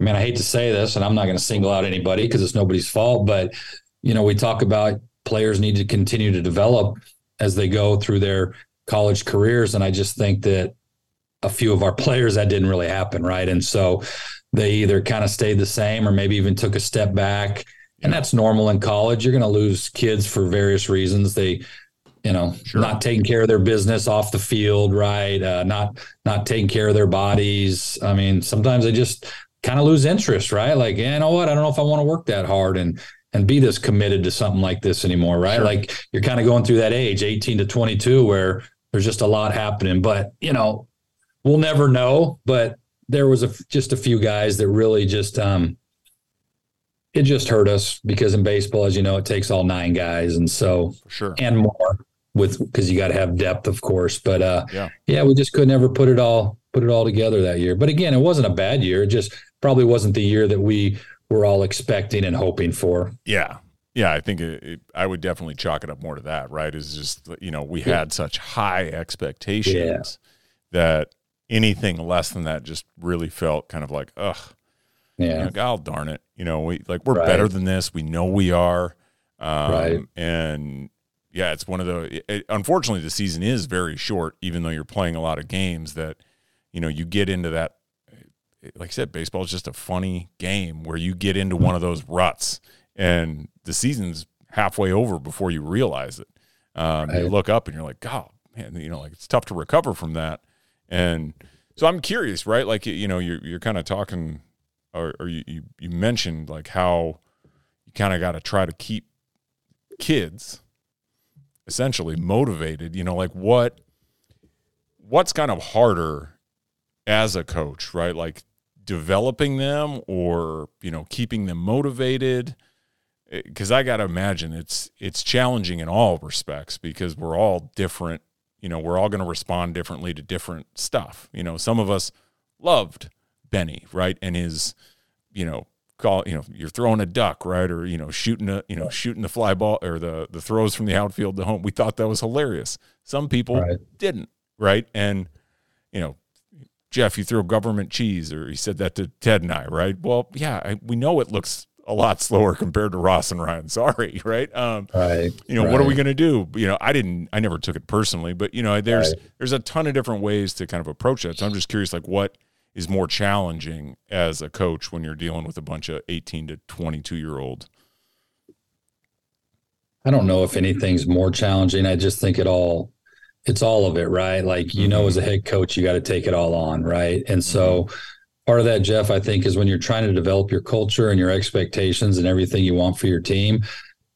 I mean, I hate to say this, and I'm not going to single out anybody because it's nobody's fault, but you know, we talk about players need to continue to develop as they go through their college careers, and I just think that a few of our players that didn't really happen, right? And so they either kind of stayed the same or maybe even took a step back, and that's normal in college. You're going to lose kids for various reasons. They you know, sure. not taking care of their business off the field, right? Uh, not not taking care of their bodies. I mean, sometimes they just kind of lose interest, right? Like, yeah, you know what? I don't know if I want to work that hard and and be this committed to something like this anymore, right? Sure. Like you're kind of going through that age, 18 to 22, where there's just a lot happening. But you know, we'll never know. But there was a just a few guys that really just um it just hurt us because in baseball, as you know, it takes all nine guys, and so sure and more with because you got to have depth, of course. But uh, yeah, yeah, we just could never put it all put it all together that year. But again, it wasn't a bad year. It just probably wasn't the year that we were all expecting and hoping for. Yeah. Yeah, I think it, it, I would definitely chalk it up more to that, right? Is just you know we had such high expectations yeah. that anything less than that just really felt kind of like ugh, yeah, like, oh darn it, you know we like we're right. better than this. We know we are, um, right? And yeah, it's one of the. It, unfortunately, the season is very short, even though you're playing a lot of games. That you know you get into that. Like I said, baseball is just a funny game where you get into one of those ruts, and the season's halfway over before you realize it. Um, right. You look up and you're like, God, man, you know, like it's tough to recover from that. And so I'm curious, right? Like you know, you're you're kind of talking, or, or you, you you mentioned like how you kind of got to try to keep kids essentially motivated you know like what what's kind of harder as a coach right like developing them or you know keeping them motivated eh, because i got to imagine it's it's challenging in all respects because we're all different you know we're all going to respond differently to different stuff. You know some of us loved benny right and his you know call you know you're throwing a duck right or you know shooting a you know shooting the fly ball or the the throws from the outfield to home. We thought that was hilarious. Some people right. didn't right? And you know jeff you throw government cheese or he said that to ted and i right? Well yeah I, we know it looks a lot slower compared to ross and ryan sorry right um right you know right. what are we going to do you know i didn't i never took it personally but you know there's right. there's a ton of different ways to kind of approach that so i'm just curious like what is more challenging as a coach when you're dealing with a bunch of 18 to 22 year old? I don't know if anything's more challenging. I just think it all it's all of it, right? Like you mm-hmm. know as a head coach you got to take it all on, right? And so mm-hmm. Part of that Jeff I think is when you're trying to develop your culture and your expectations and everything you want for your team,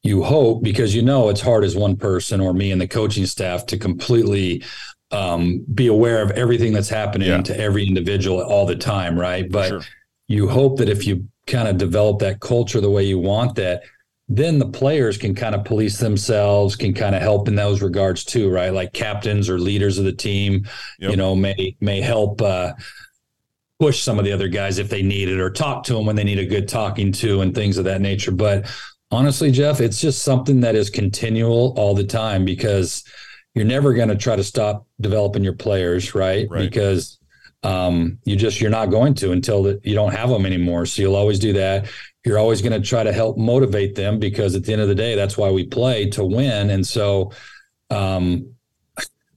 you hope because you know it's hard as one person or me and the coaching staff to completely um, be aware of everything that's happening yeah. to every individual all the time, right? But sure. you hope that if you kind of develop that culture the way you want that, then the players can kind of police themselves, can kind of help in those regards too, right? Like captains or leaders of the team, yep. you know, may may help uh, push some of the other guys if they need it, or talk to them when they need a good talking to, and things of that nature. But honestly, Jeff, it's just something that is continual all the time because you're never going to try to stop developing your players, right? right. Because um, you just you're not going to until the, you don't have them anymore. So you'll always do that. You're always going to try to help motivate them because at the end of the day, that's why we play to win. And so, um,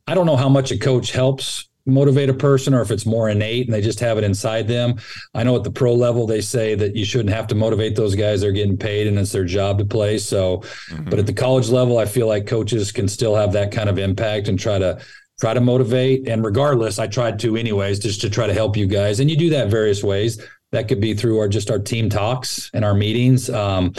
I don't know how much a coach helps motivate a person or if it's more innate and they just have it inside them. I know at the pro level they say that you shouldn't have to motivate those guys. They're getting paid and it's their job to play. So, mm-hmm. but at the college level, I feel like coaches can still have that kind of impact and try to try to motivate. And regardless, I tried to anyways, just to try to help you guys. And you do that various ways. That could be through our just our team talks and our meetings. Um,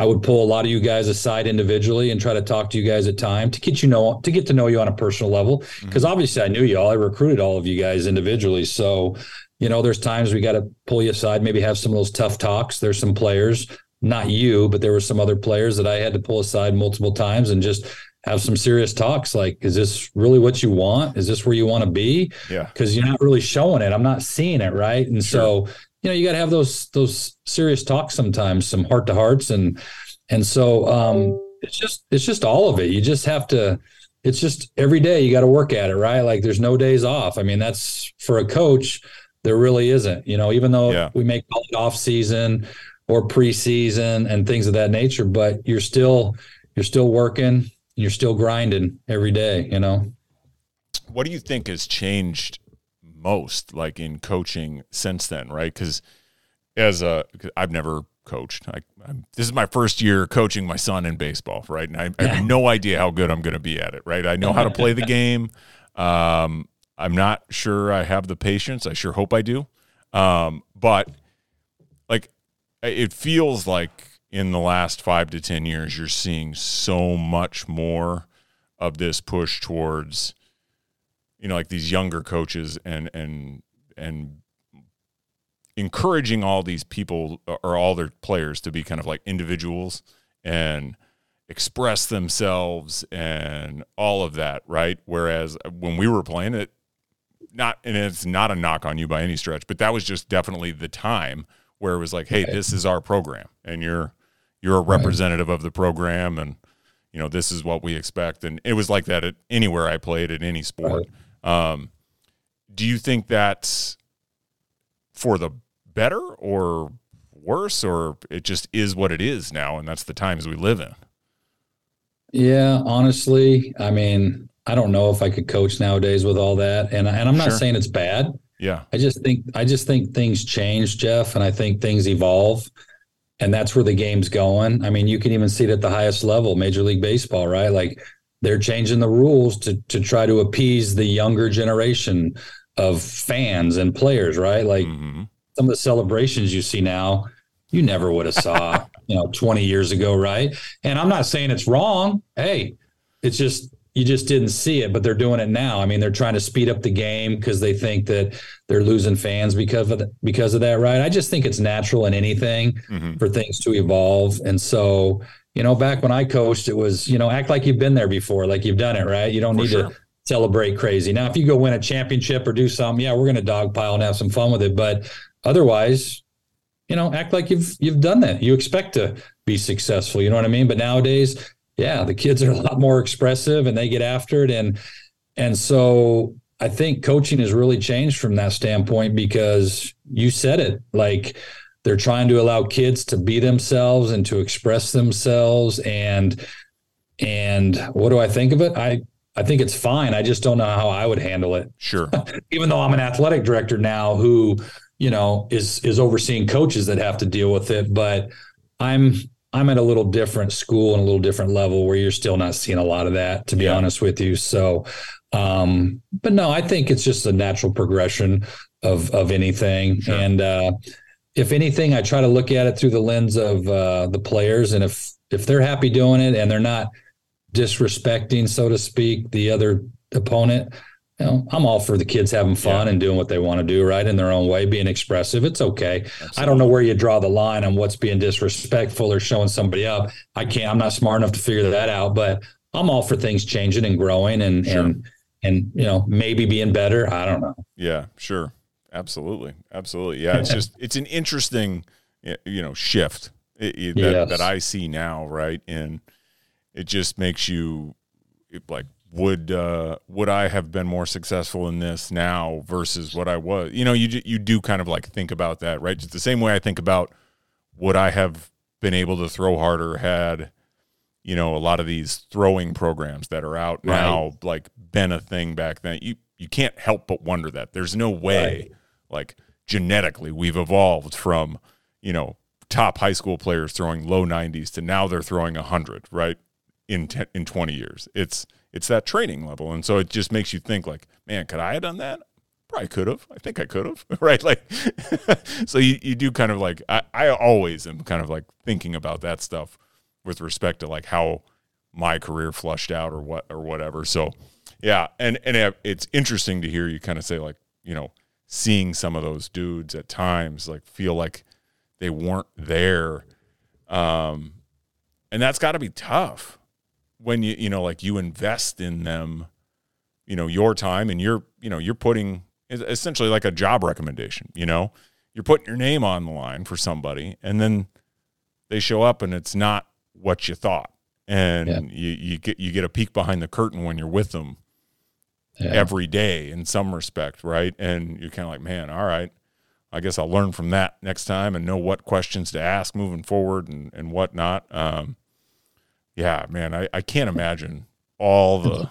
I would pull a lot of you guys aside individually and try to talk to you guys at time to get you know to get to know you on a personal level because mm-hmm. obviously I knew you all I recruited all of you guys individually so you know there's times we got to pull you aside maybe have some of those tough talks there's some players not you but there were some other players that I had to pull aside multiple times and just have some serious talks. Like, is this really what you want? Is this where you want to be? Yeah. Because you're not really showing it. I'm not seeing it, right? And Sure. so, you know, you got to have those those serious talks sometimes, some heart to hearts, and and so um, it's just it's just all of it. You just have to. It's just every day you got to work at it, right? Like there's no days off. I mean, that's for a coach. There really isn't. You know, even though Yeah. we may call it off season or preseason and things of that nature, but you're still you're still working. You're still grinding every day. You know. what do you think has changed most like in coaching since then right? Because as a i've never coached. I, I'm, this is my first year coaching my son in baseball right? And I, I have no idea how good i'm going to be at it right? I know how to play the game. Um, i'm not sure i have the patience. I sure hope i do. Um, but like it feels like in the last five to ten years you're seeing so much more of this push towards you know like these younger coaches and and and encouraging all these people or all their players to be kind of like individuals and express themselves and all of that right? Whereas when we were playing it not and it's not a knock on you by any stretch but that was just definitely the time where it was like hey this is our program and you're you're a representative of the program and you know this is what we expect. And it was like that at anywhere i played in any sport um, do you think that's for the better or worse or it just is what it is now and that's the times we live in Yeah, honestly, I mean, I don't know if I could coach nowadays with all that, and and I'm not Sure. saying it's bad. yeah I just think I just think things change, Jeff, and I think things evolve, and that's where the game's going. I mean, you can even see it at the highest level, Major League Baseball, right? Like they're changing the rules to to try to appease the younger generation of fans and players, right? Like Mhm. some of the celebrations you see now, you never would have saw, you know, 20 years ago, right? And I'm not saying it's wrong. Hey, it's just you just didn't see it, but they're doing it now. I mean, they're trying to speed up the game because they think that they're losing fans because of the, because of that, right? I just think it's natural in anything Mhm. for things to evolve. And so, you know, back when I coached, it was, you know, act like you've been there before, like you've done it, right? You don't For need sure. to celebrate crazy. Now, if you go win a championship or do something, yeah, we're going to dogpile and have some fun with it. But otherwise, you know, act like you've you've done that. You expect to be successful. You know what I mean? But nowadays, yeah, the kids are a lot more expressive and they get after it. And and so I think coaching has really changed from that standpoint because you said it. Like they're trying to allow kids to be themselves and to express themselves. And and what do I think of it? I I think it's fine. I just don't know how I would handle it sure even though I'm an athletic director now who, you know, is is overseeing coaches that have to deal with it, but I'm I'm at a little different school and a little different level where you're still not seeing a lot of that, to be Yeah. honest with you. So um, but no, I think it's just a natural progression of of anything. Sure. And uh if anything, I try to look at it through the lens of uh the players and if if they're happy doing it and they're not disrespecting, so to speak, the other opponent, you know, I'm all for the kids having fun Yeah. and doing what they want to do, right, in their own way, being expressive. It's okay. I don't know where you draw the line on what's being disrespectful or showing somebody up. I can't. I'm not smart enough to figure that out. But I'm all for things changing and growing and Sure. and and you know maybe being better. I don't know. Yeah, sure. Absolutely. Absolutely. Yeah, it's just it's an interesting you know shift that, Yes. that I see now, right? And it just makes you it, like would uh would I have been more successful in this now versus what I was? You know, you you do kind of like think about that, right? Just the same way I think about would I have been able to throw harder had you know a lot of these throwing programs that are out Right. now like been a thing back then you you can't help but wonder that there's no way like genetically we've evolved from you know top high school players throwing low 90s to now they're throwing 100 right in in 20 years. It's it's that training level. And so it just makes you think like man could i have done that? Probably could have. I think i could have right? Like so you, you do kind of like I, I always am kind of like thinking about that stuff with respect to like how my career flushed out or what or whatever. So yeah and and it's interesting to hear you kind of say like you know seeing some of those dudes at times like feel like they weren't there um and that's got to be tough when you you know like you invest in them, you know your time and you're you know you're putting essentially like a job recommendation. You know, you're putting your name on the line for somebody, and then they show up and it's not what you thought, and yeah. you you get you get a peek behind the curtain when you're with them yeah. every day in some respect, right? And you're kind of like, man, all right. I guess I'll learn from that next time and know what questions to ask moving forward and, and whatnot. Um, yeah, man, I, I can't imagine all the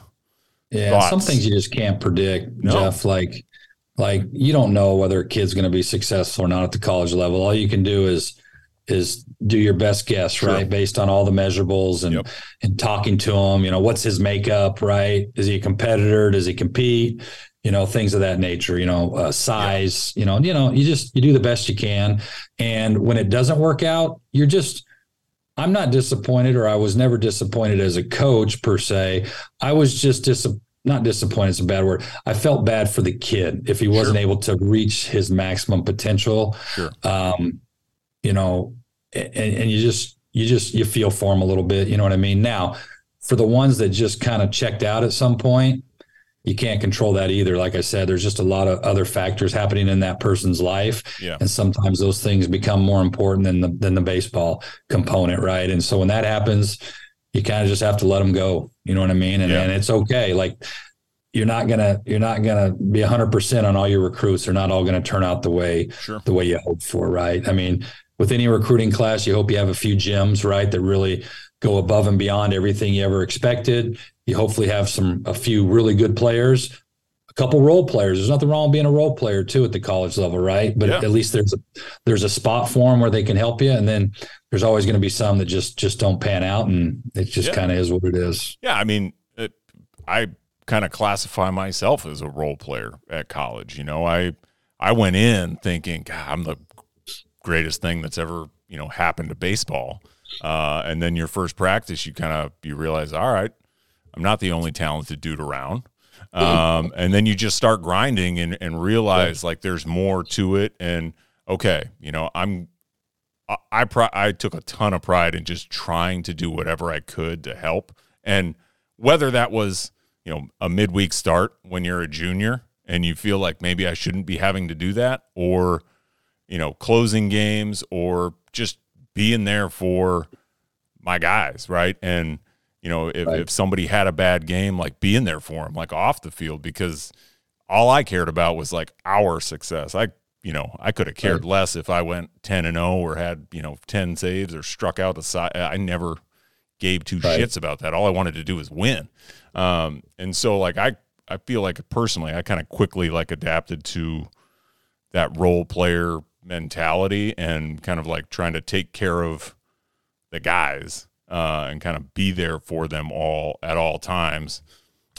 yeah thoughts. some things you just can't predict, no. Jeff. Like like you don't know whether a kid's going to be successful or not at the college level. All you can do is is do your best guess, sure. right? Based on all the measurables and yep. and talking to him. You know, what's his makeup, right? Is he a competitor? Does he compete? You know, things of that nature. You know, uh, size. Yep. You know, you know, you just you do the best you can, and when it doesn't work out, you're just. I'm not disappointed, or I was never disappointed as a coach per se. I was just disappointed not disappointed is a bad word. I felt bad for the kid if he wasn't sure. able to reach his maximum potential. Sure. Um, you know, and, and you just you just you feel for them a little bit. You know what I mean? Now, for the ones that just kind of checked out at some point, you can't control that either. Like I said, there's just a lot of other factors happening in that person's life, yeah. and sometimes those things become more important than the than the baseball component, right? And so when that happens, you kind of just have to let them go. You know what I mean? And, yeah. and it's okay. Like you're not gonna you're not gonna be 100 percent on all your recruits. They're not all gonna turn out the way sure. the way you hope for, right? I mean, with any recruiting class, you hope you have a few gems, right, that really go above and beyond everything you ever expected. You hopefully have some a few really good players, a couple role players. There's nothing wrong with being a role player too at the college level, right? But yeah. at least there's a there's a spot for them where they can help you, and then there's always going to be some that just just don't pan out, and it just yeah. kind of is what it is. Yeah, I mean, it, I kind of classify myself as a role player at college. You know, I I went in thinking, God, I'm the greatest thing that's ever you know happened to baseball. Uh, and then your first practice, you kind of you realize, all right, I'm not the only talented dude around. Um, and then you just start grinding and, and realize like there's more to it. And okay, you know, I'm I I, I took a ton of pride in just trying to do whatever I could to help. And whether that was you know a midweek start when you're a junior and you feel like maybe I shouldn't be having to do that, or you know, closing games or just being there for my guys, right? And you know, if, right. if somebody had a bad game, like being there for them, like off the field, because all I cared about was like our success. I, you know, I could have cared right. less if I went 10 and 0 or had, you know, 10 saves or struck out the side. I never gave two right. shits about that. All I wanted to do was win. Um, and so like I, I feel like personally, I kind of quickly like adapted to that role player mentality and kind of like trying to take care of the guys uh, and kind of be there for them all at all times.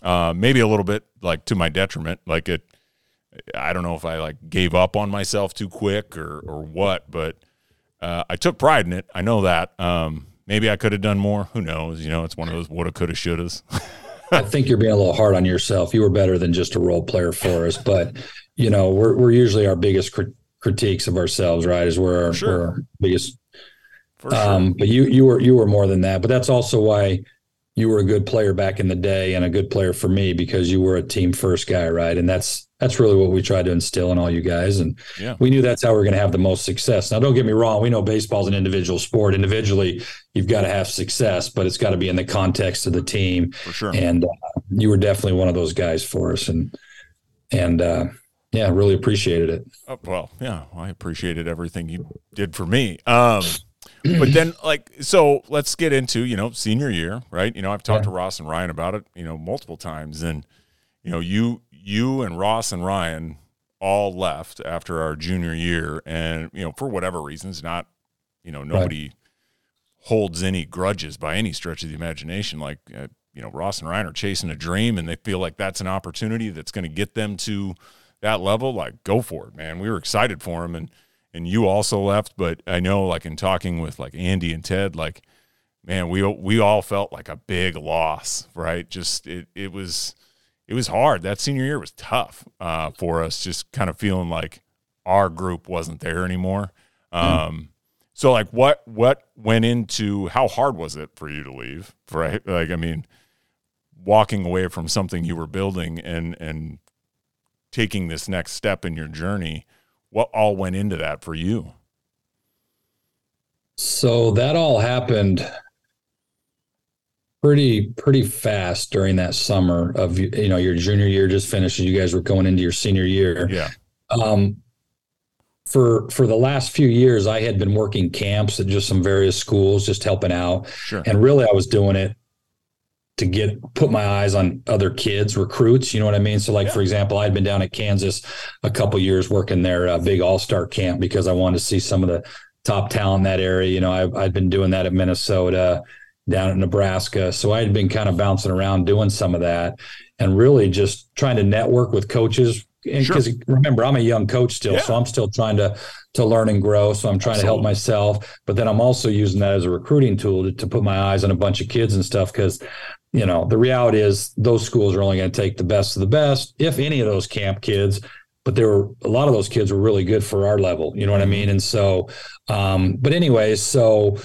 Uh, maybe a little bit like to my detriment. Like it, I don't know if I like gave up on myself too quick or or what, but uh, I took pride in it. I know that. Um, maybe I could have done more. Who knows? You know, it's one of those woulda, coulda, shouldas. I think you're being a little hard on yourself. You were better than just a role player for us, but you know, we're we're usually our biggest crit- critiques of ourselves, right? Is where our, sure. our biggest. Sure. Um, but you you were you were more than that. But that's also why you were a good player back in the day and a good player for me because you were a team first guy, right? And that's that's really what we tried to instill in all you guys. And yeah. we knew that's how we are going to have the most success. Now, don't get me wrong. We know baseball is an individual sport. Individually, you've got to have success, but it's got to be in the context of the team. For sure. And uh, you were definitely one of those guys for us. And, and, uh, yeah, really appreciated it. Oh, well, yeah, I appreciated everything you did for me. Um, but then, like, so let's get into you know senior year, right? You know, I've talked yeah. to Ross and Ryan about it, you know, multiple times, and you know, you you and Ross and Ryan all left after our junior year, and you know, for whatever reasons, not you know, nobody right. holds any grudges by any stretch of the imagination. Like, uh, you know, Ross and Ryan are chasing a dream, and they feel like that's an opportunity that's going to get them to that level, like go for it, man. We were excited for him, and and you also left, but I know like in talking with like Andy and Ted, like man, we we all felt like a big loss, right? Just it it was it was hard. That senior year was tough uh, for us, just kind of feeling like our group wasn't there anymore. Mm-hmm. Um, So like what what went into how hard was it for you to leave? Right? Like I mean, walking away from something you were building and and taking this next step in your journey, what all went into that for you? So that all happened pretty pretty fast during that summer of you know your junior year just finished you guys were going into your senior year. Yeah. Um for for the last few years i had been working camps at just some various schools just helping out. Sure. And really i was doing it to get put my eyes on other kids recruits you know what i mean? So like Yeah. for example i'd been down at kansas a couple years working their uh, big all-star camp because i wanted to see some of the top talent in that area. You know I, i'd been doing that at minnesota down at nebraska. So i had been kind of bouncing around doing some of that and really just trying to network with coaches. And because remember i'm a young coach still Yeah. so i'm still trying to to learn and grow. So i'm trying to help myself but then i'm also using that as a recruiting tool to, to put my eyes on a bunch of kids and stuff because you know the reality is those schools are only going to take the best of the best if any of those camp kids but there were a lot of those kids were really good for our level you know what i mean? And so um but anyways so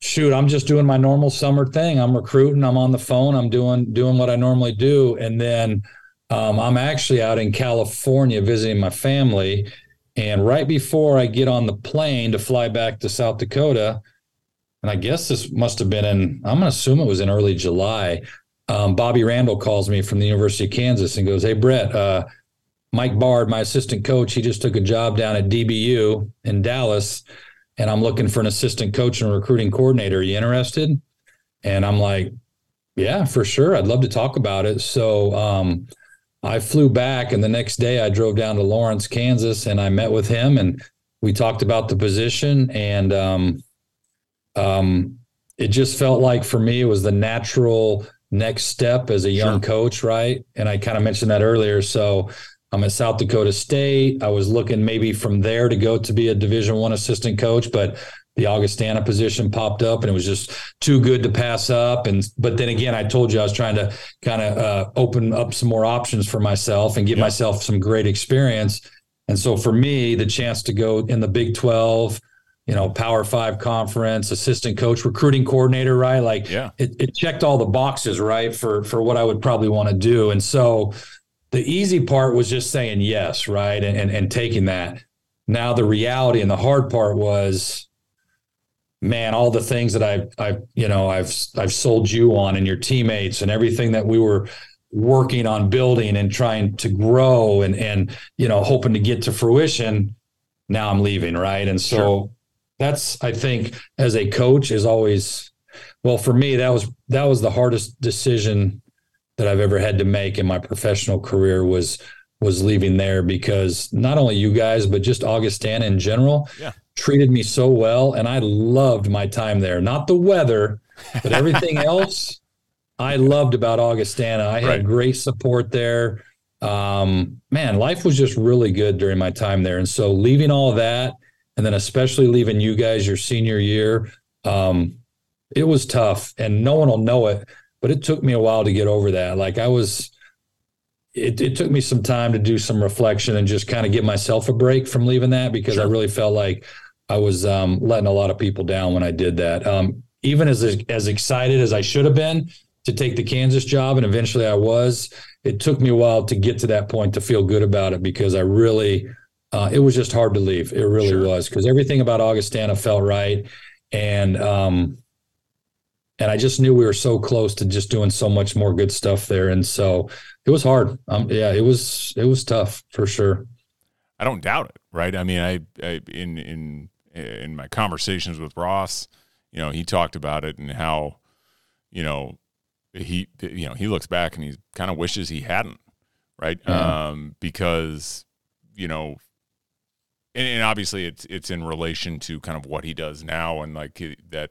shoot i'm just doing my normal summer thing. I'm recruiting i'm on the phone i'm doing doing what i normally do. And then um, i'm actually out in california visiting my family. And right before i get on the plane to fly back to south dakota and i guess this must have been in i'm going to assume it was in early july um, bobby randall calls me from the university of kansas and goes hey brett uh, mike bard my assistant coach he just took a job down at dbu in dallas and I'm looking for an assistant coach and recruiting coordinator. Are you interested? And I'm like, yeah, for sure. I'd love to talk about it. So um, I flew back, and the next day I drove down to Lawrence, Kansas, and I met with him, and we talked about the position. And um, um, it just felt like for me, it was the natural next step as a young Sure. coach, right? And I kind of mentioned that earlier. So I'm at South Dakota State. I was looking maybe from there to go to be a Division One assistant coach, but the Augustana position popped up, and it was just too good to pass up. And but then again, I told you I was trying to kind of uh, open up some more options for myself and give Yeah. myself some great experience. And so for me, the chance to go in the Big Twelve, you know, Power Five conference, assistant coach, recruiting coordinator, right? Like yeah it, it checked all the boxes right for for what I would probably want to do. And so the easy part was just saying yes, right? And, and and taking that. Now the reality and the hard part was man, all the things that I've I've you know I've I've sold you on and your teammates and everything that we were working on building and trying to grow and and you know hoping to get to fruition. Now I'm leaving, right? And so Sure. That's I think as a coach is always well for me that was that was the hardest decision that I've ever had to make in my professional career was was leaving there because not only you guys but just Augustana in general Yeah. treated me so well and I loved my time there. Not the weather, but everything else I loved about Augustana. I had Right. great support there. Um, man, life was just really good during my time there. And so leaving all that and then especially leaving you guys your senior year, um, it was tough and no one will know it, but it took me a while to get over that. Like I was, it, it took me some time to do some reflection and just kind of give myself a break from leaving that because I really felt like I was um, letting a lot of people down when I did that. Um, even as as excited as I should have been to take the Kansas job, and eventually I was, it took me a while to get to that point to feel good about it because I really, uh, it was just hard to leave. It really Sure. was because everything about Augustana felt right, and um, and I just knew we were so close to just doing so much more good stuff there, and so it was hard. Um, yeah, it was it was tough for sure. I don't doubt it, right? I mean, I, I in in in my conversations with Ross, you know, he talked about it and how, you know, he you know he looks back and he kind of wishes he hadn't, right? Um, because you know, and, and obviously it's it's in relation to kind of what he does now and like he- that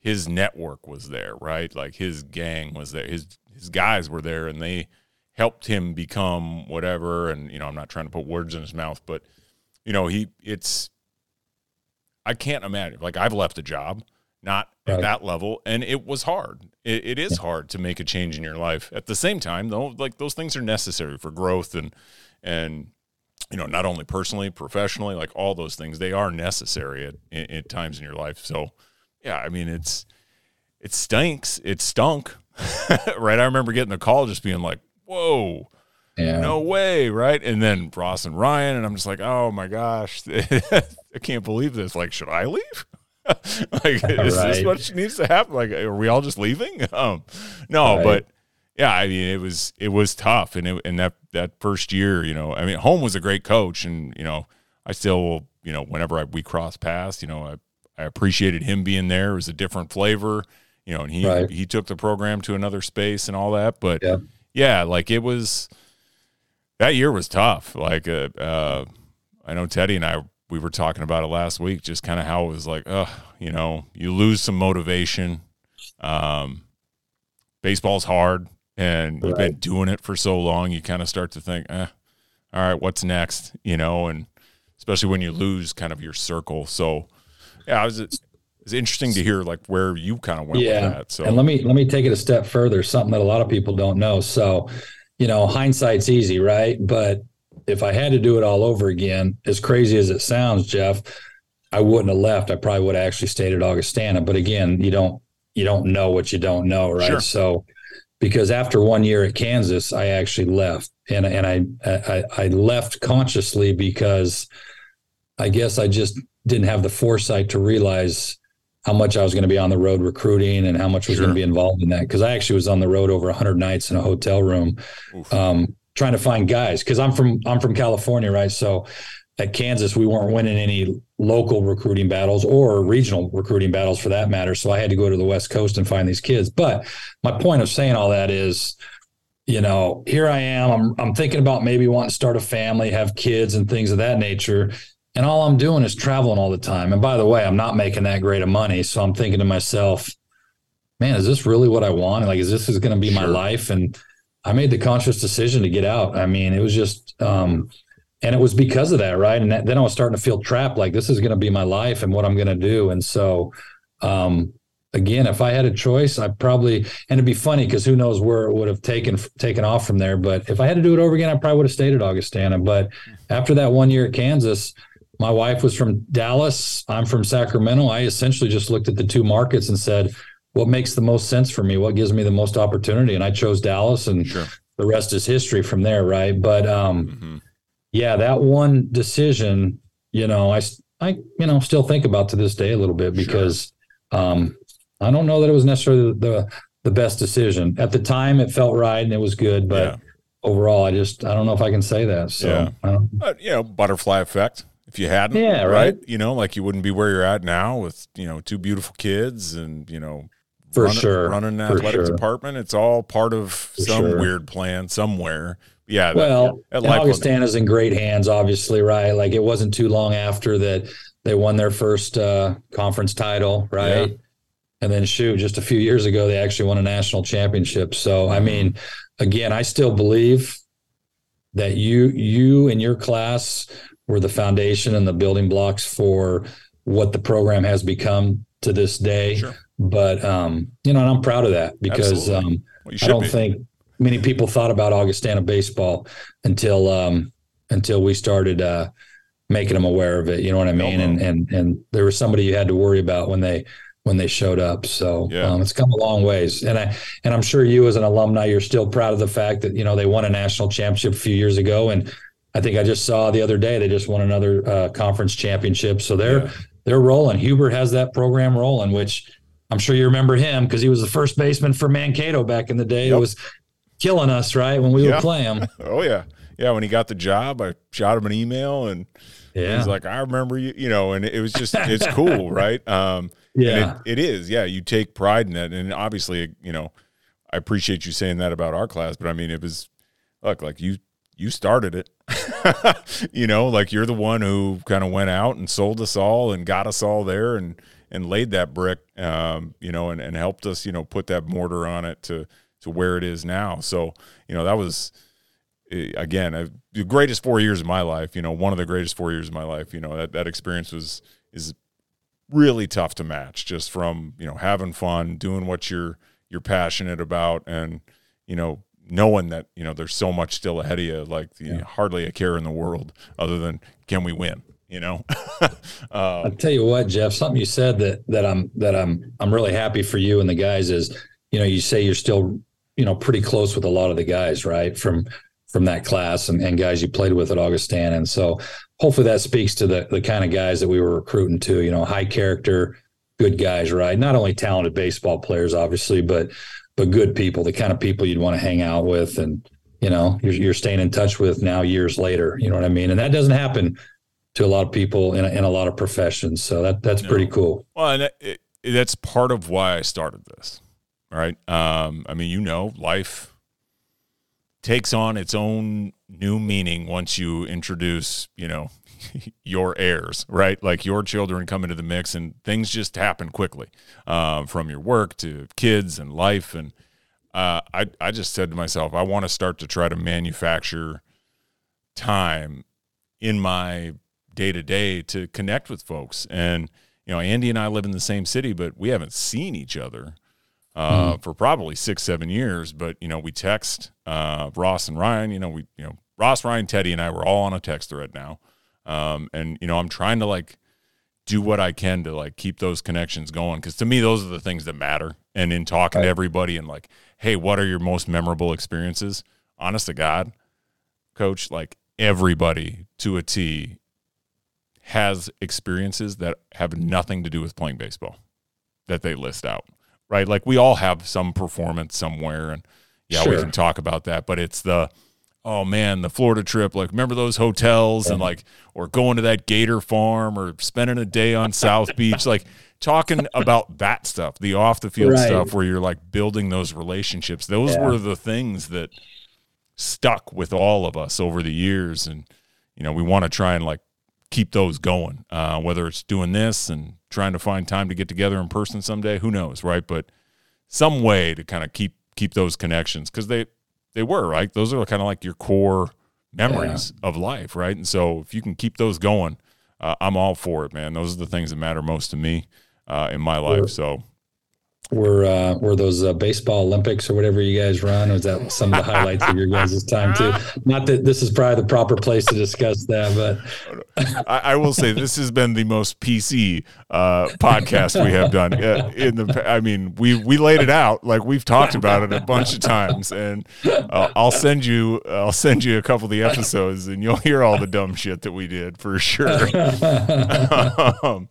his network was there, right? Like his gang was there, his his guys were there, and they helped him become whatever. And you know, I'm not trying to put words in his mouth, but you know, he it's I can't imagine. Like I've left a job, not at that level, and it was hard. It, it is hard to make a change in your life. At the same time, though, like those things are necessary for growth and and you know, not only personally, professionally, like all those things, they are necessary at, at, at times in your life. So, yeah, I mean, it's it stinks. It stunk, right? I remember getting the call, just being like, "Whoa, yeah. no way!" Right? And then Ross and Ryan, and I'm just like, "Oh my gosh, I can't believe this. Like, should I leave?" like, is right. this what needs to happen? Like, are we all just leaving? Um, no, right. but yeah, I mean, it was it was tough, and it, and that that first year, you know, I mean, Home was a great coach, and you know, I still, you know, whenever I, we cross paths, you know, I I appreciated him being there. It was a different flavor, you know, and he right. he took the program to another space and all that. But yeah, yeah like it was that year was tough. Like, uh, uh, I know Teddy and I we were talking about it last week, just kind of how it was like, uh, you know, you lose some motivation. Um, baseball's hard and right. you've been doing it for so long, you kind of start to think, eh, all right, what's next? You know, and especially when you lose kind of your circle. So, yeah, it was, it's interesting to hear like where you kind of went yeah. with that. So, and let me let me take it a step further. Something that a lot of people don't know. So, you know, hindsight's easy, right? But if I had to do it all over again, as crazy as it sounds, Jeff, I wouldn't have left. I probably would have actually stayed at Augustana. But again, you don't you don't know what you don't know, right? Sure. So because after one year at Kansas, I actually left, and and I, I I left consciously because I guess I just didn't have the foresight to realize how much I was going to be on the road recruiting and how much was sure. going to be involved in that. Because I actually was on the road over 100 nights in a hotel room, um, trying to find guys. Because I'm from I'm from California, right? So at Kansas, we weren't winning any local recruiting battles or regional recruiting battles for that matter. So I had to go to the West Coast and find these kids. But my point of saying all that is, you know, here I am. I'm I'm thinking about maybe wanting to start a family, have kids, and things of that nature. And all I'm doing is traveling all the time. And by the way, I'm not making that great of money. So I'm thinking to myself, man, is this really what I want? Like, is this is going to be sure. my life? And I made the conscious decision to get out. I mean, it was just um, and it was because of that right? And that, then i was starting to feel trapped like this is going to be my life and what i'm going to do. And so um, again if i had a choice i probably and it'd be funny because who knows where it would have taken taken off from there. But if i had to do it over again i probably would have stayed at augustana. But after that one year at kansas my wife was from dallas. I'm from sacramento. I essentially just looked at the two markets and said what makes the most sense for me? What gives me the most opportunity? And i chose dallas and sure. the rest is history from there right? But um, mm-hmm yeah, that one decision, you know, I, I, you know, still think about to this day a little bit because sure. um, I don't know that it was necessarily the, the, the best decision at the time. It felt right and it was good, but yeah. overall, I just I don't know if I can say that. So, yeah. Uh, you know, butterfly effect. If you hadn't, yeah, right? right, you know, like you wouldn't be where you're at now with you know two beautiful kids and you know for running, sure running an athletic sure. department. It's all part of for some sure. weird plan somewhere yeah. Well, that, Augustana's in great hands, obviously, right? Like it wasn't too long after that they won their first uh, conference title, right? Yeah. And then shoot, just a few years ago, they actually won a national championship. So, I mean, again, I still believe that you you and your class were the foundation and the building blocks for what the program has become to this day. Sure. But um, you know, and I'm proud of that because um, well, I don't be. think many people thought about Augustana baseball until um, until we started uh, making them aware of it. You know what I mean? And and and there was somebody you had to worry about when they when they showed up. So yeah. um, it's come a long ways. And I and I'm sure you as an alumni, you're still proud of the fact that you know they won a national championship a few years ago. And I think I just saw the other day they just won another uh, conference championship. So they're yeah. they're rolling. Hubert has that program rolling, which I'm sure you remember him because he was the first baseman for Mankato back in the day. Yep. It was killing us, right? When we yeah. would play him. oh yeah, yeah. When he got the job, I shot him an email, and yeah. he's like, "I remember you," you know. And it was just, it's cool, right? Um, yeah, it, it is. Yeah, you take pride in that, and obviously, you know, I appreciate you saying that about our class, but I mean, it was look like you you started it. you know, like you're the one who kind of went out and sold us all and got us all there and and laid that brick, um, you know, and, and helped us, you know, put that mortar on it to to where it is now. So, you know, that was eh, again the greatest four years of my life. You know, one of the greatest four years of my life. You know, that that experience was is really tough to match. Just from you know having fun, doing what you're you're passionate about, and you know knowing that you know there's so much still ahead of you, like Yeah. hardly a care in the world other than can we win? You know, uh, I'll tell you what, Jeff, something you said that that I'm that I'm I'm really happy for you and the guys is, you know, you say you're still, you know, pretty close with a lot of the guys, right? From from that class and, and guys you played with at Augustana. And so hopefully that speaks to the the kind of guys that we were recruiting to, you know, high character, good guys, right? Not only talented baseball players, obviously, but but good people, the kind of people you'd want to hang out with and you know, you're, you're staying in touch with now years later. You know what I mean? And that doesn't happen to a lot of people in a, in a lot of professions. So that that's No. pretty cool. Well, and it, that's part of why I started this. Right. Um, I mean, you know, life takes on its own new meaning once you introduce, you know, your heirs, right? Like your children come into the mix and things just happen quickly um, from your work to kids and life. And uh, I, I just said to myself, I want to start to try to manufacture time in my day to day to connect with folks. And, you know, Andy and I live in the same city, but we haven't seen each other uh, for probably six, seven years. But, you know, we text uh, Ross and Ryan, you know, we, you know, Ross, Ryan, Teddy, and I were all on a text thread now. Um, and, you know, I'm trying to like do what I can to like keep those connections going. Cause to me, those are the things that matter. And in talking to everybody and like, hey, what are your most memorable experiences? Honest to God, coach, like everybody to a T has experiences that have nothing to do with playing baseball that they list out, right? Like we all have some performance somewhere, and yeah, we can talk about that, but it's the oh man, the Florida trip, like remember those hotels and like or going to that gator farm or spending a day on South Beach, like talking about that stuff, the off the field Right. stuff where you're like building those relationships. Those Yeah. were the things that stuck with all of us over the years and you know we want to try and like keep those going uh, whether it's doing this and trying to find time to get together in person someday. Who knows right? But some way to kind of keep keep those connections because they they were right? Those are kind of like your core memories of life right? And so if you can keep those going uh, i'm all for it man. Those are the things that matter most to me uh, in my life. So Were uh, were those uh, baseball Olympics or whatever you guys run? Was that some of the highlights of your guys' time too? Not that this is probably the proper place to discuss that, but I, I will say this has been the most PC uh, podcast we have done. In the, I mean, we we laid it out like we've talked about it a bunch of times, and I'll send you I'll send you a couple of the episodes, and you'll hear all the dumb shit that we did for sure. um,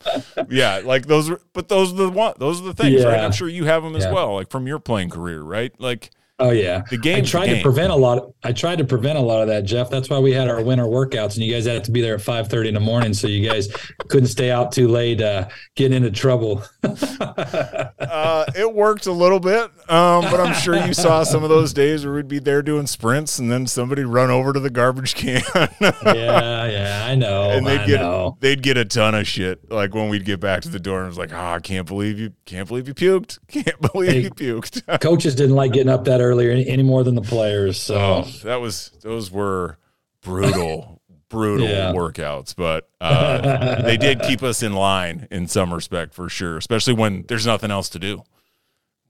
yeah, like those, are, but those are the one, those are the things, right? I'm sure you have them as Yeah. well, like from your playing career, right? Like oh yeah, the I game. tried to prevent a lot. Of, I tried to prevent a lot of that, Jeff. That's why we had our winter workouts, and you guys had to be there at five thirty in the morning, so you guys couldn't stay out too late, uh, getting into trouble. uh, it worked a little bit, um, but I'm sure you saw some of those days where we'd be there doing sprints, and then somebody run over to the garbage can, yeah, yeah, I know. and they'd I get know. they'd get a ton of shit. Like when we'd get back to the door, and it was like, "Ah, I can't believe you, can't believe you puked, can't believe Hey. you puked." Coaches didn't like getting up that early any, any more than the players. So oh, that was those were brutal, brutal Yeah. workouts, but uh, they did keep us in line in some respect for sure, especially when there's nothing else to do.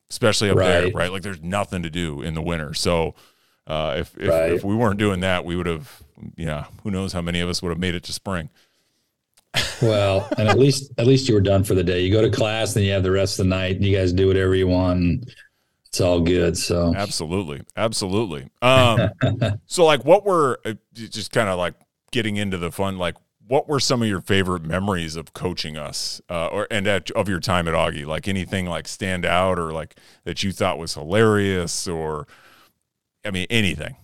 Especially up there, Right. right? Like there's nothing to do in the winter. So uh, if if, Right. if we weren't doing that, we would have, yeah, who knows how many of us would have made it to spring. Well, and at least at least you were done for the day. You go to class, then you have the rest of the night, and you guys do whatever you want. It's all good. So Absolutely, absolutely. Um, so like, what were uh, just kind of like getting into the fun? Like, what were some of your favorite memories of coaching us, uh, or and at, of your time at Augie? Like anything like stand out, or like that you thought was hilarious, or I mean anything.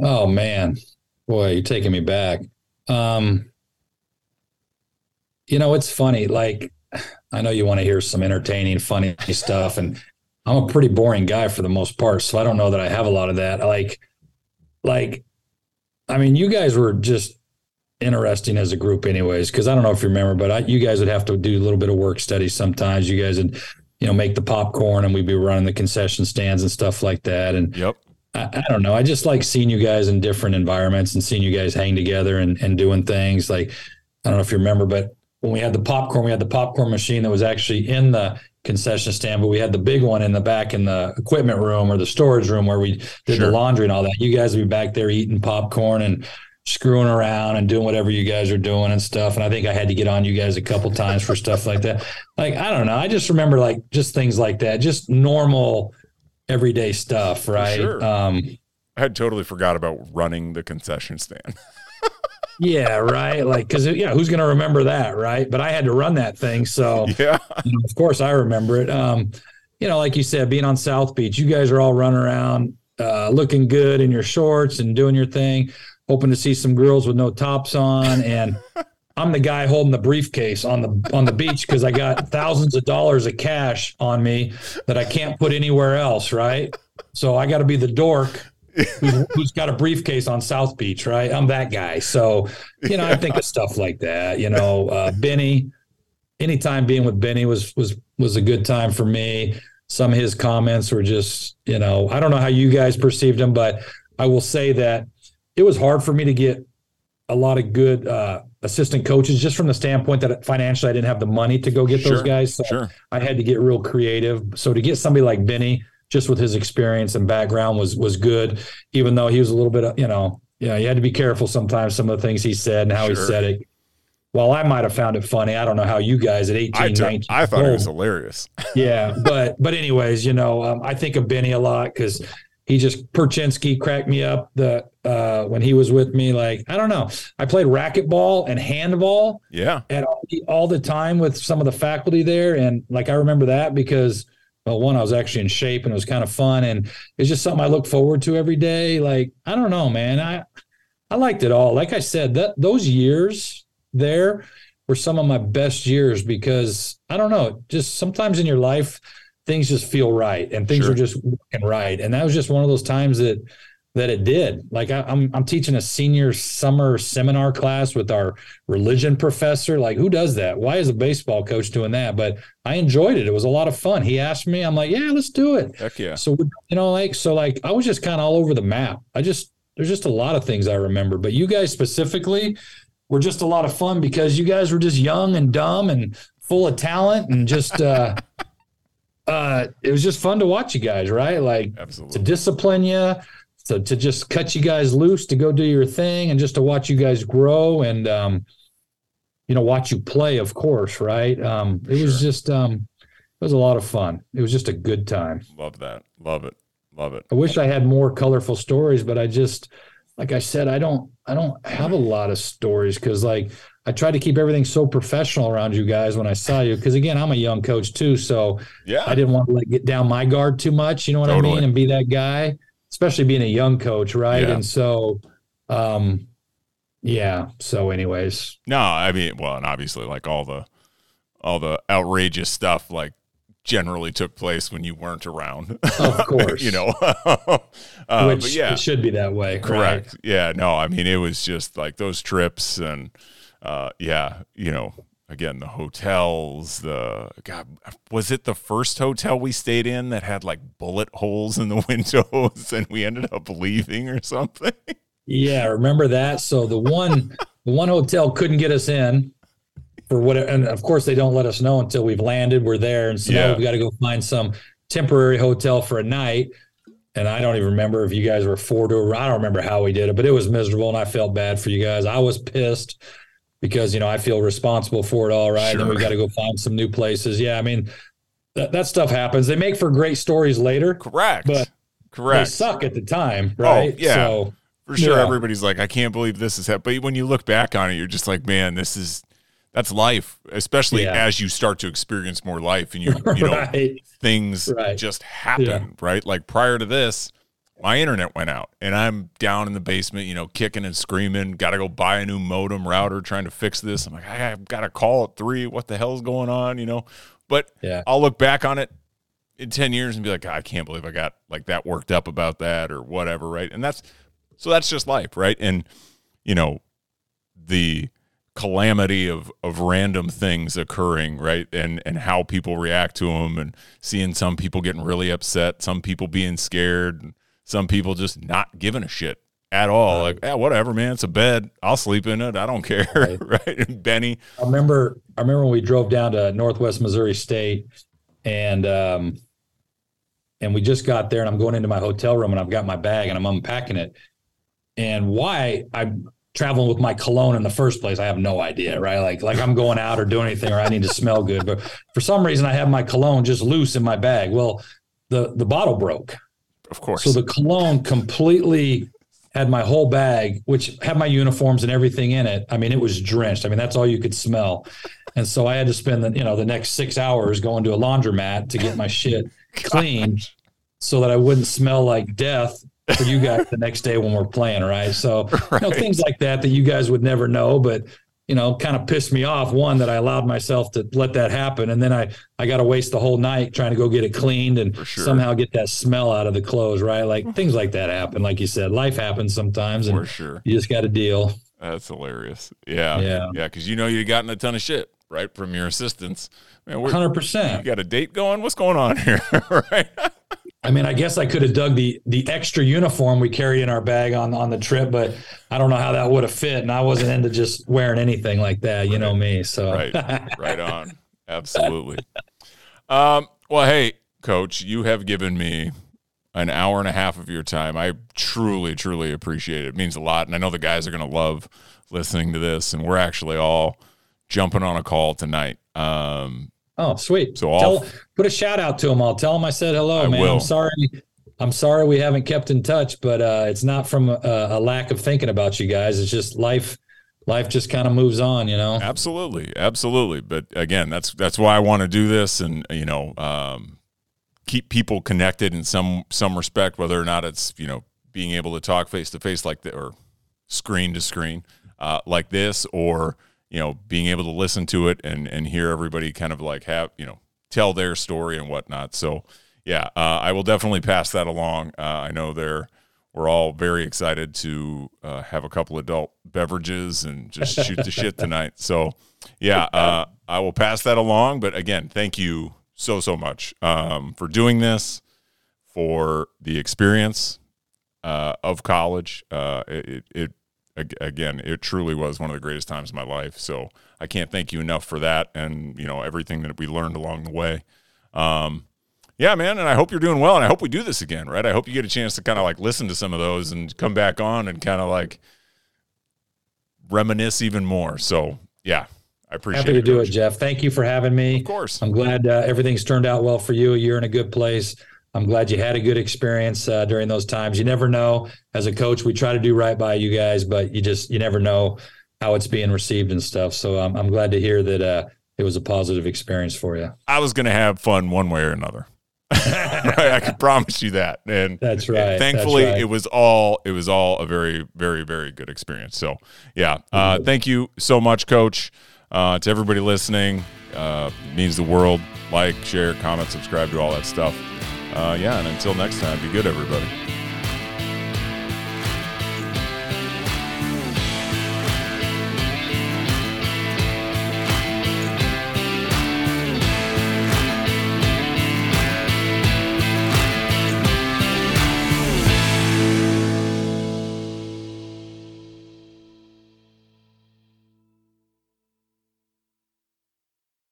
oh man, boy, you're taking me back. Um, you know, it's funny. Like I know you want to hear some entertaining, funny stuff, and I'm a pretty boring guy for the most part, so I don't know that I have a lot of that. Like, like, I mean, you guys were just interesting as a group, anyways. Because I don't know if you remember, but I, you guys would have to do a little bit of work study sometimes. You guys would, you know, make the popcorn, and we'd be running the concession stands and stuff like that. And Yep. I, I don't know. I just like seeing you guys in different environments and seeing you guys hang together and, and doing things. Like I don't know if you remember, but when we had the popcorn, we had the popcorn machine that was actually in the concession stand, but we had the big one in the back in the equipment room or the storage room where we did sure. the laundry and all that. You guys would be back there eating popcorn and screwing around and doing whatever you guys are doing and stuff. And I think I had to get on you guys a couple times for stuff like that. Like, I don't know. I just remember like just things like that, just normal everyday stuff. Right. Sure. Um, I had totally forgot about running the concession stand. yeah. Right. Like, cause yeah, who's going to remember that? Right. But I had to run that thing. So yeah, you know, of course I remember it. Um, you know, like you said, being on South Beach, you guys are all running around, uh, looking good in your shorts and doing your thing hoping to see some girls with no tops on and I'm the guy holding the briefcase on the on the beach because I got thousands of dollars of cash on me that I can't put anywhere else, right? So I got to be the dork who's, who's got a briefcase on South Beach, right? I'm that guy. So you know, I think of stuff like that. You know, uh, Benny. Anytime being with Benny was was was a good time for me. Some of his comments were just, you know, I don't know how you guys perceived him, but I will say that it was hard for me to get a lot of good uh, assistant coaches just from the standpoint that financially I didn't have the money to go get sure, those guys. So sure. I had to get real creative. So to get somebody like Benny, just with his experience and background, was was good. Even though he was a little bit, you know, yeah, you had to be careful sometimes some of the things he said and how sure. he said it. While I might have found it funny, I don't know how you guys at 18, I, took, 19. I thought old, it was hilarious. yeah, but but anyways, you know, um, I think of Benny a lot because he just Perchinsky cracked me up the uh, when he was with me. Like I don't know, I played racquetball and handball. Yeah, at all, all the time with some of the faculty there, and like I remember that because one I was actually in shape and it was kind of fun, and it's just something I look forward to every day. Like I don't know, man, I I liked it all. Like I said, that those years there were some of my best years because I don't know, just sometimes in your life things just feel right and things sure. are just working right. And that was just one of those times that that it did. Like I, am I'm, I'm teaching a senior summer seminar class with our religion professor. Like who does that? Why is a baseball coach doing that? But I enjoyed it. It was a lot of fun. He asked me, I'm like, yeah, let's do it. Heck yeah. So you know, like so, like I was just kind of all over the map. I just there's just a lot of things I remember, but you guys specifically were just a lot of fun because you guys were just young and dumb and full of talent and just. uh uh, it was just fun to watch you guys, right? Like Absolutely. to discipline you, to to just cut you guys loose to go do your thing, and just to watch you guys grow and um, you know, watch you play, of course, right? Um, it sure. was just um, it was a lot of fun. It was just a good time. Love that. Love it. Love it. I wish I had more colorful stories, but I just like I said, I don't I don't have a lot of stories because like I tried to keep everything so professional around you guys when I saw you. Because again, I'm a young coach too, so yeah, I didn't want to like get down my guard too much. You know what totally. I mean? And be that guy, especially being a young coach, right? Yeah. And so, um, yeah. So, anyways, no, I mean, well, and obviously, like all the all the outrageous stuff, like generally took place when you weren't around. Of course, you know. uh, Which yeah, it should be that way. Correct. Right? Yeah. No, I mean, it was just like those trips and uh, yeah, you know, again, the hotels, the God, was it the first hotel we stayed in that had like bullet holes in the windows and we ended up leaving or something? Yeah, remember that? So the one the one hotel couldn't get us in for what and of course they don't let us know until we've landed, we're there and so yeah. now we've got to go find some temporary hotel for a night. And I don't even remember if you guys were four to I don't remember how we did it, but it was miserable and I felt bad for you guys. I was pissed because you know I feel responsible for it all, right? Sure. And we got to go find some new places. Yeah, I mean that, that stuff happens. They make for great stories later. Correct. But correct. They suck at the time, oh, right? Oh, yeah. So for sure, yeah. everybody's like, I can't believe this is happening. But when you look back on it, you're just like, man, this is that's life. Especially yeah. as you start to experience more life, and you you know right. things right. just happen, yeah. right? Like prior to this, my internet went out and I'm down in the basement, you know, kicking and screaming, got to go buy a new modem router, trying to fix this. I'm like, I've got a call at three. What the hell's going on? You know, but yeah. I'll look back on it in 10 years and be like, I can't believe I got like that worked up about that or whatever. Right. And that's, so that's just life. Right. And, you know, the calamity of, of random things occurring. Right. And, and how people react to them and seeing some people getting really upset, some people being scared some people just not giving a shit at all. Like, yeah, whatever, man. It's a bed. I'll sleep in it. I don't care. Right. right. Benny. I remember I remember when we drove down to Northwest Missouri State and um, and we just got there, and I'm going into my hotel room, and I've got my bag, and I'm unpacking it. And why I'm traveling with my cologne in the first place, I have no idea, right? Like like I'm going out or doing anything, or I need to smell good, but for some reason, I have my cologne just loose in my bag. Well, the the bottle broke. Of course. So the cologne completely had my whole bag, which had my uniforms and everything in it. I mean, it was drenched. I mean, that's all you could smell. And so I had to spend the, you know, the next six hours going to a laundromat to get my shit clean so that I wouldn't smell like death for you guys the next day when we're playing. Right. So, right. You know, things like that, that you guys would never know, but you know, kind of pissed me off. One that I allowed myself to let that happen, and then I I got to waste the whole night trying to go get it cleaned and sure. somehow get that smell out of the clothes. Right, like mm-hmm. things like that happen. Like you said, life happens sometimes, and For sure. you just got to deal. That's hilarious. Yeah, yeah, yeah. Because you know you've gotten a ton of shit right from your assistants. Hundred percent. You got a date going? What's going on here? right. I mean, I guess I could have dug the the extra uniform we carried in our bag on on the trip, but I don't know how that would have fit, and I wasn't into just wearing anything like that. You right. know me, so right, right on, absolutely. Um, well, hey, coach, you have given me an hour and a half of your time. I truly, truly appreciate it. It means a lot, and I know the guys are going to love listening to this. And we're actually all jumping on a call tonight. Um, Oh, sweet. So Tell, put a shout out to him. I'll Tell him I said hello, I man. Will. I'm sorry. I'm sorry we haven't kept in touch, but uh, it's not from a, a, lack of thinking about you guys. It's just life. Life just kind of moves on, you know. Absolutely, absolutely. But again, that's that's why I want to do this, and you know, um, keep people connected in some some respect, whether or not it's you know being able to talk face to face like the or screen to screen uh, like this, or you know, being able to listen to it and and hear everybody kind of like have you know tell their story and whatnot. So yeah, uh, I will definitely pass that along. Uh, I know they're we're all very excited to uh, have a couple adult beverages and just shoot the shit tonight. So yeah, uh, I will pass that along. But again, thank you so so much um, for doing this, for the experience uh, of college. Uh, it, it again, it truly was one of the greatest times of my life. So I can't thank you enough for that, and you know everything that we learned along the way. Um, yeah, man, and I hope you're doing well, and I hope we do this again, right? I hope you get a chance to kind of like listen to some of those and come back on and kind of like reminisce even more. So yeah, I appreciate. Happy to do it, Jeff. Thank you for having me. Of course, I'm glad uh, everything's turned out well for you. You're in a good place. I'm glad you had a good experience uh, during those times. You never know. As a coach, we try to do right by you guys, but you just you never know how it's being received and stuff. So um, I'm glad to hear that uh, it was a positive experience for you. I was going to have fun one way or another. right? I can promise you that. And that's right. And thankfully, right. it was all it was all a very very very good experience. So yeah, uh, thank you so much, Coach. Uh, to everybody listening, uh, means the world. Like, share, comment, subscribe to all that stuff Uh, yeah, and until next time, be good, everybody.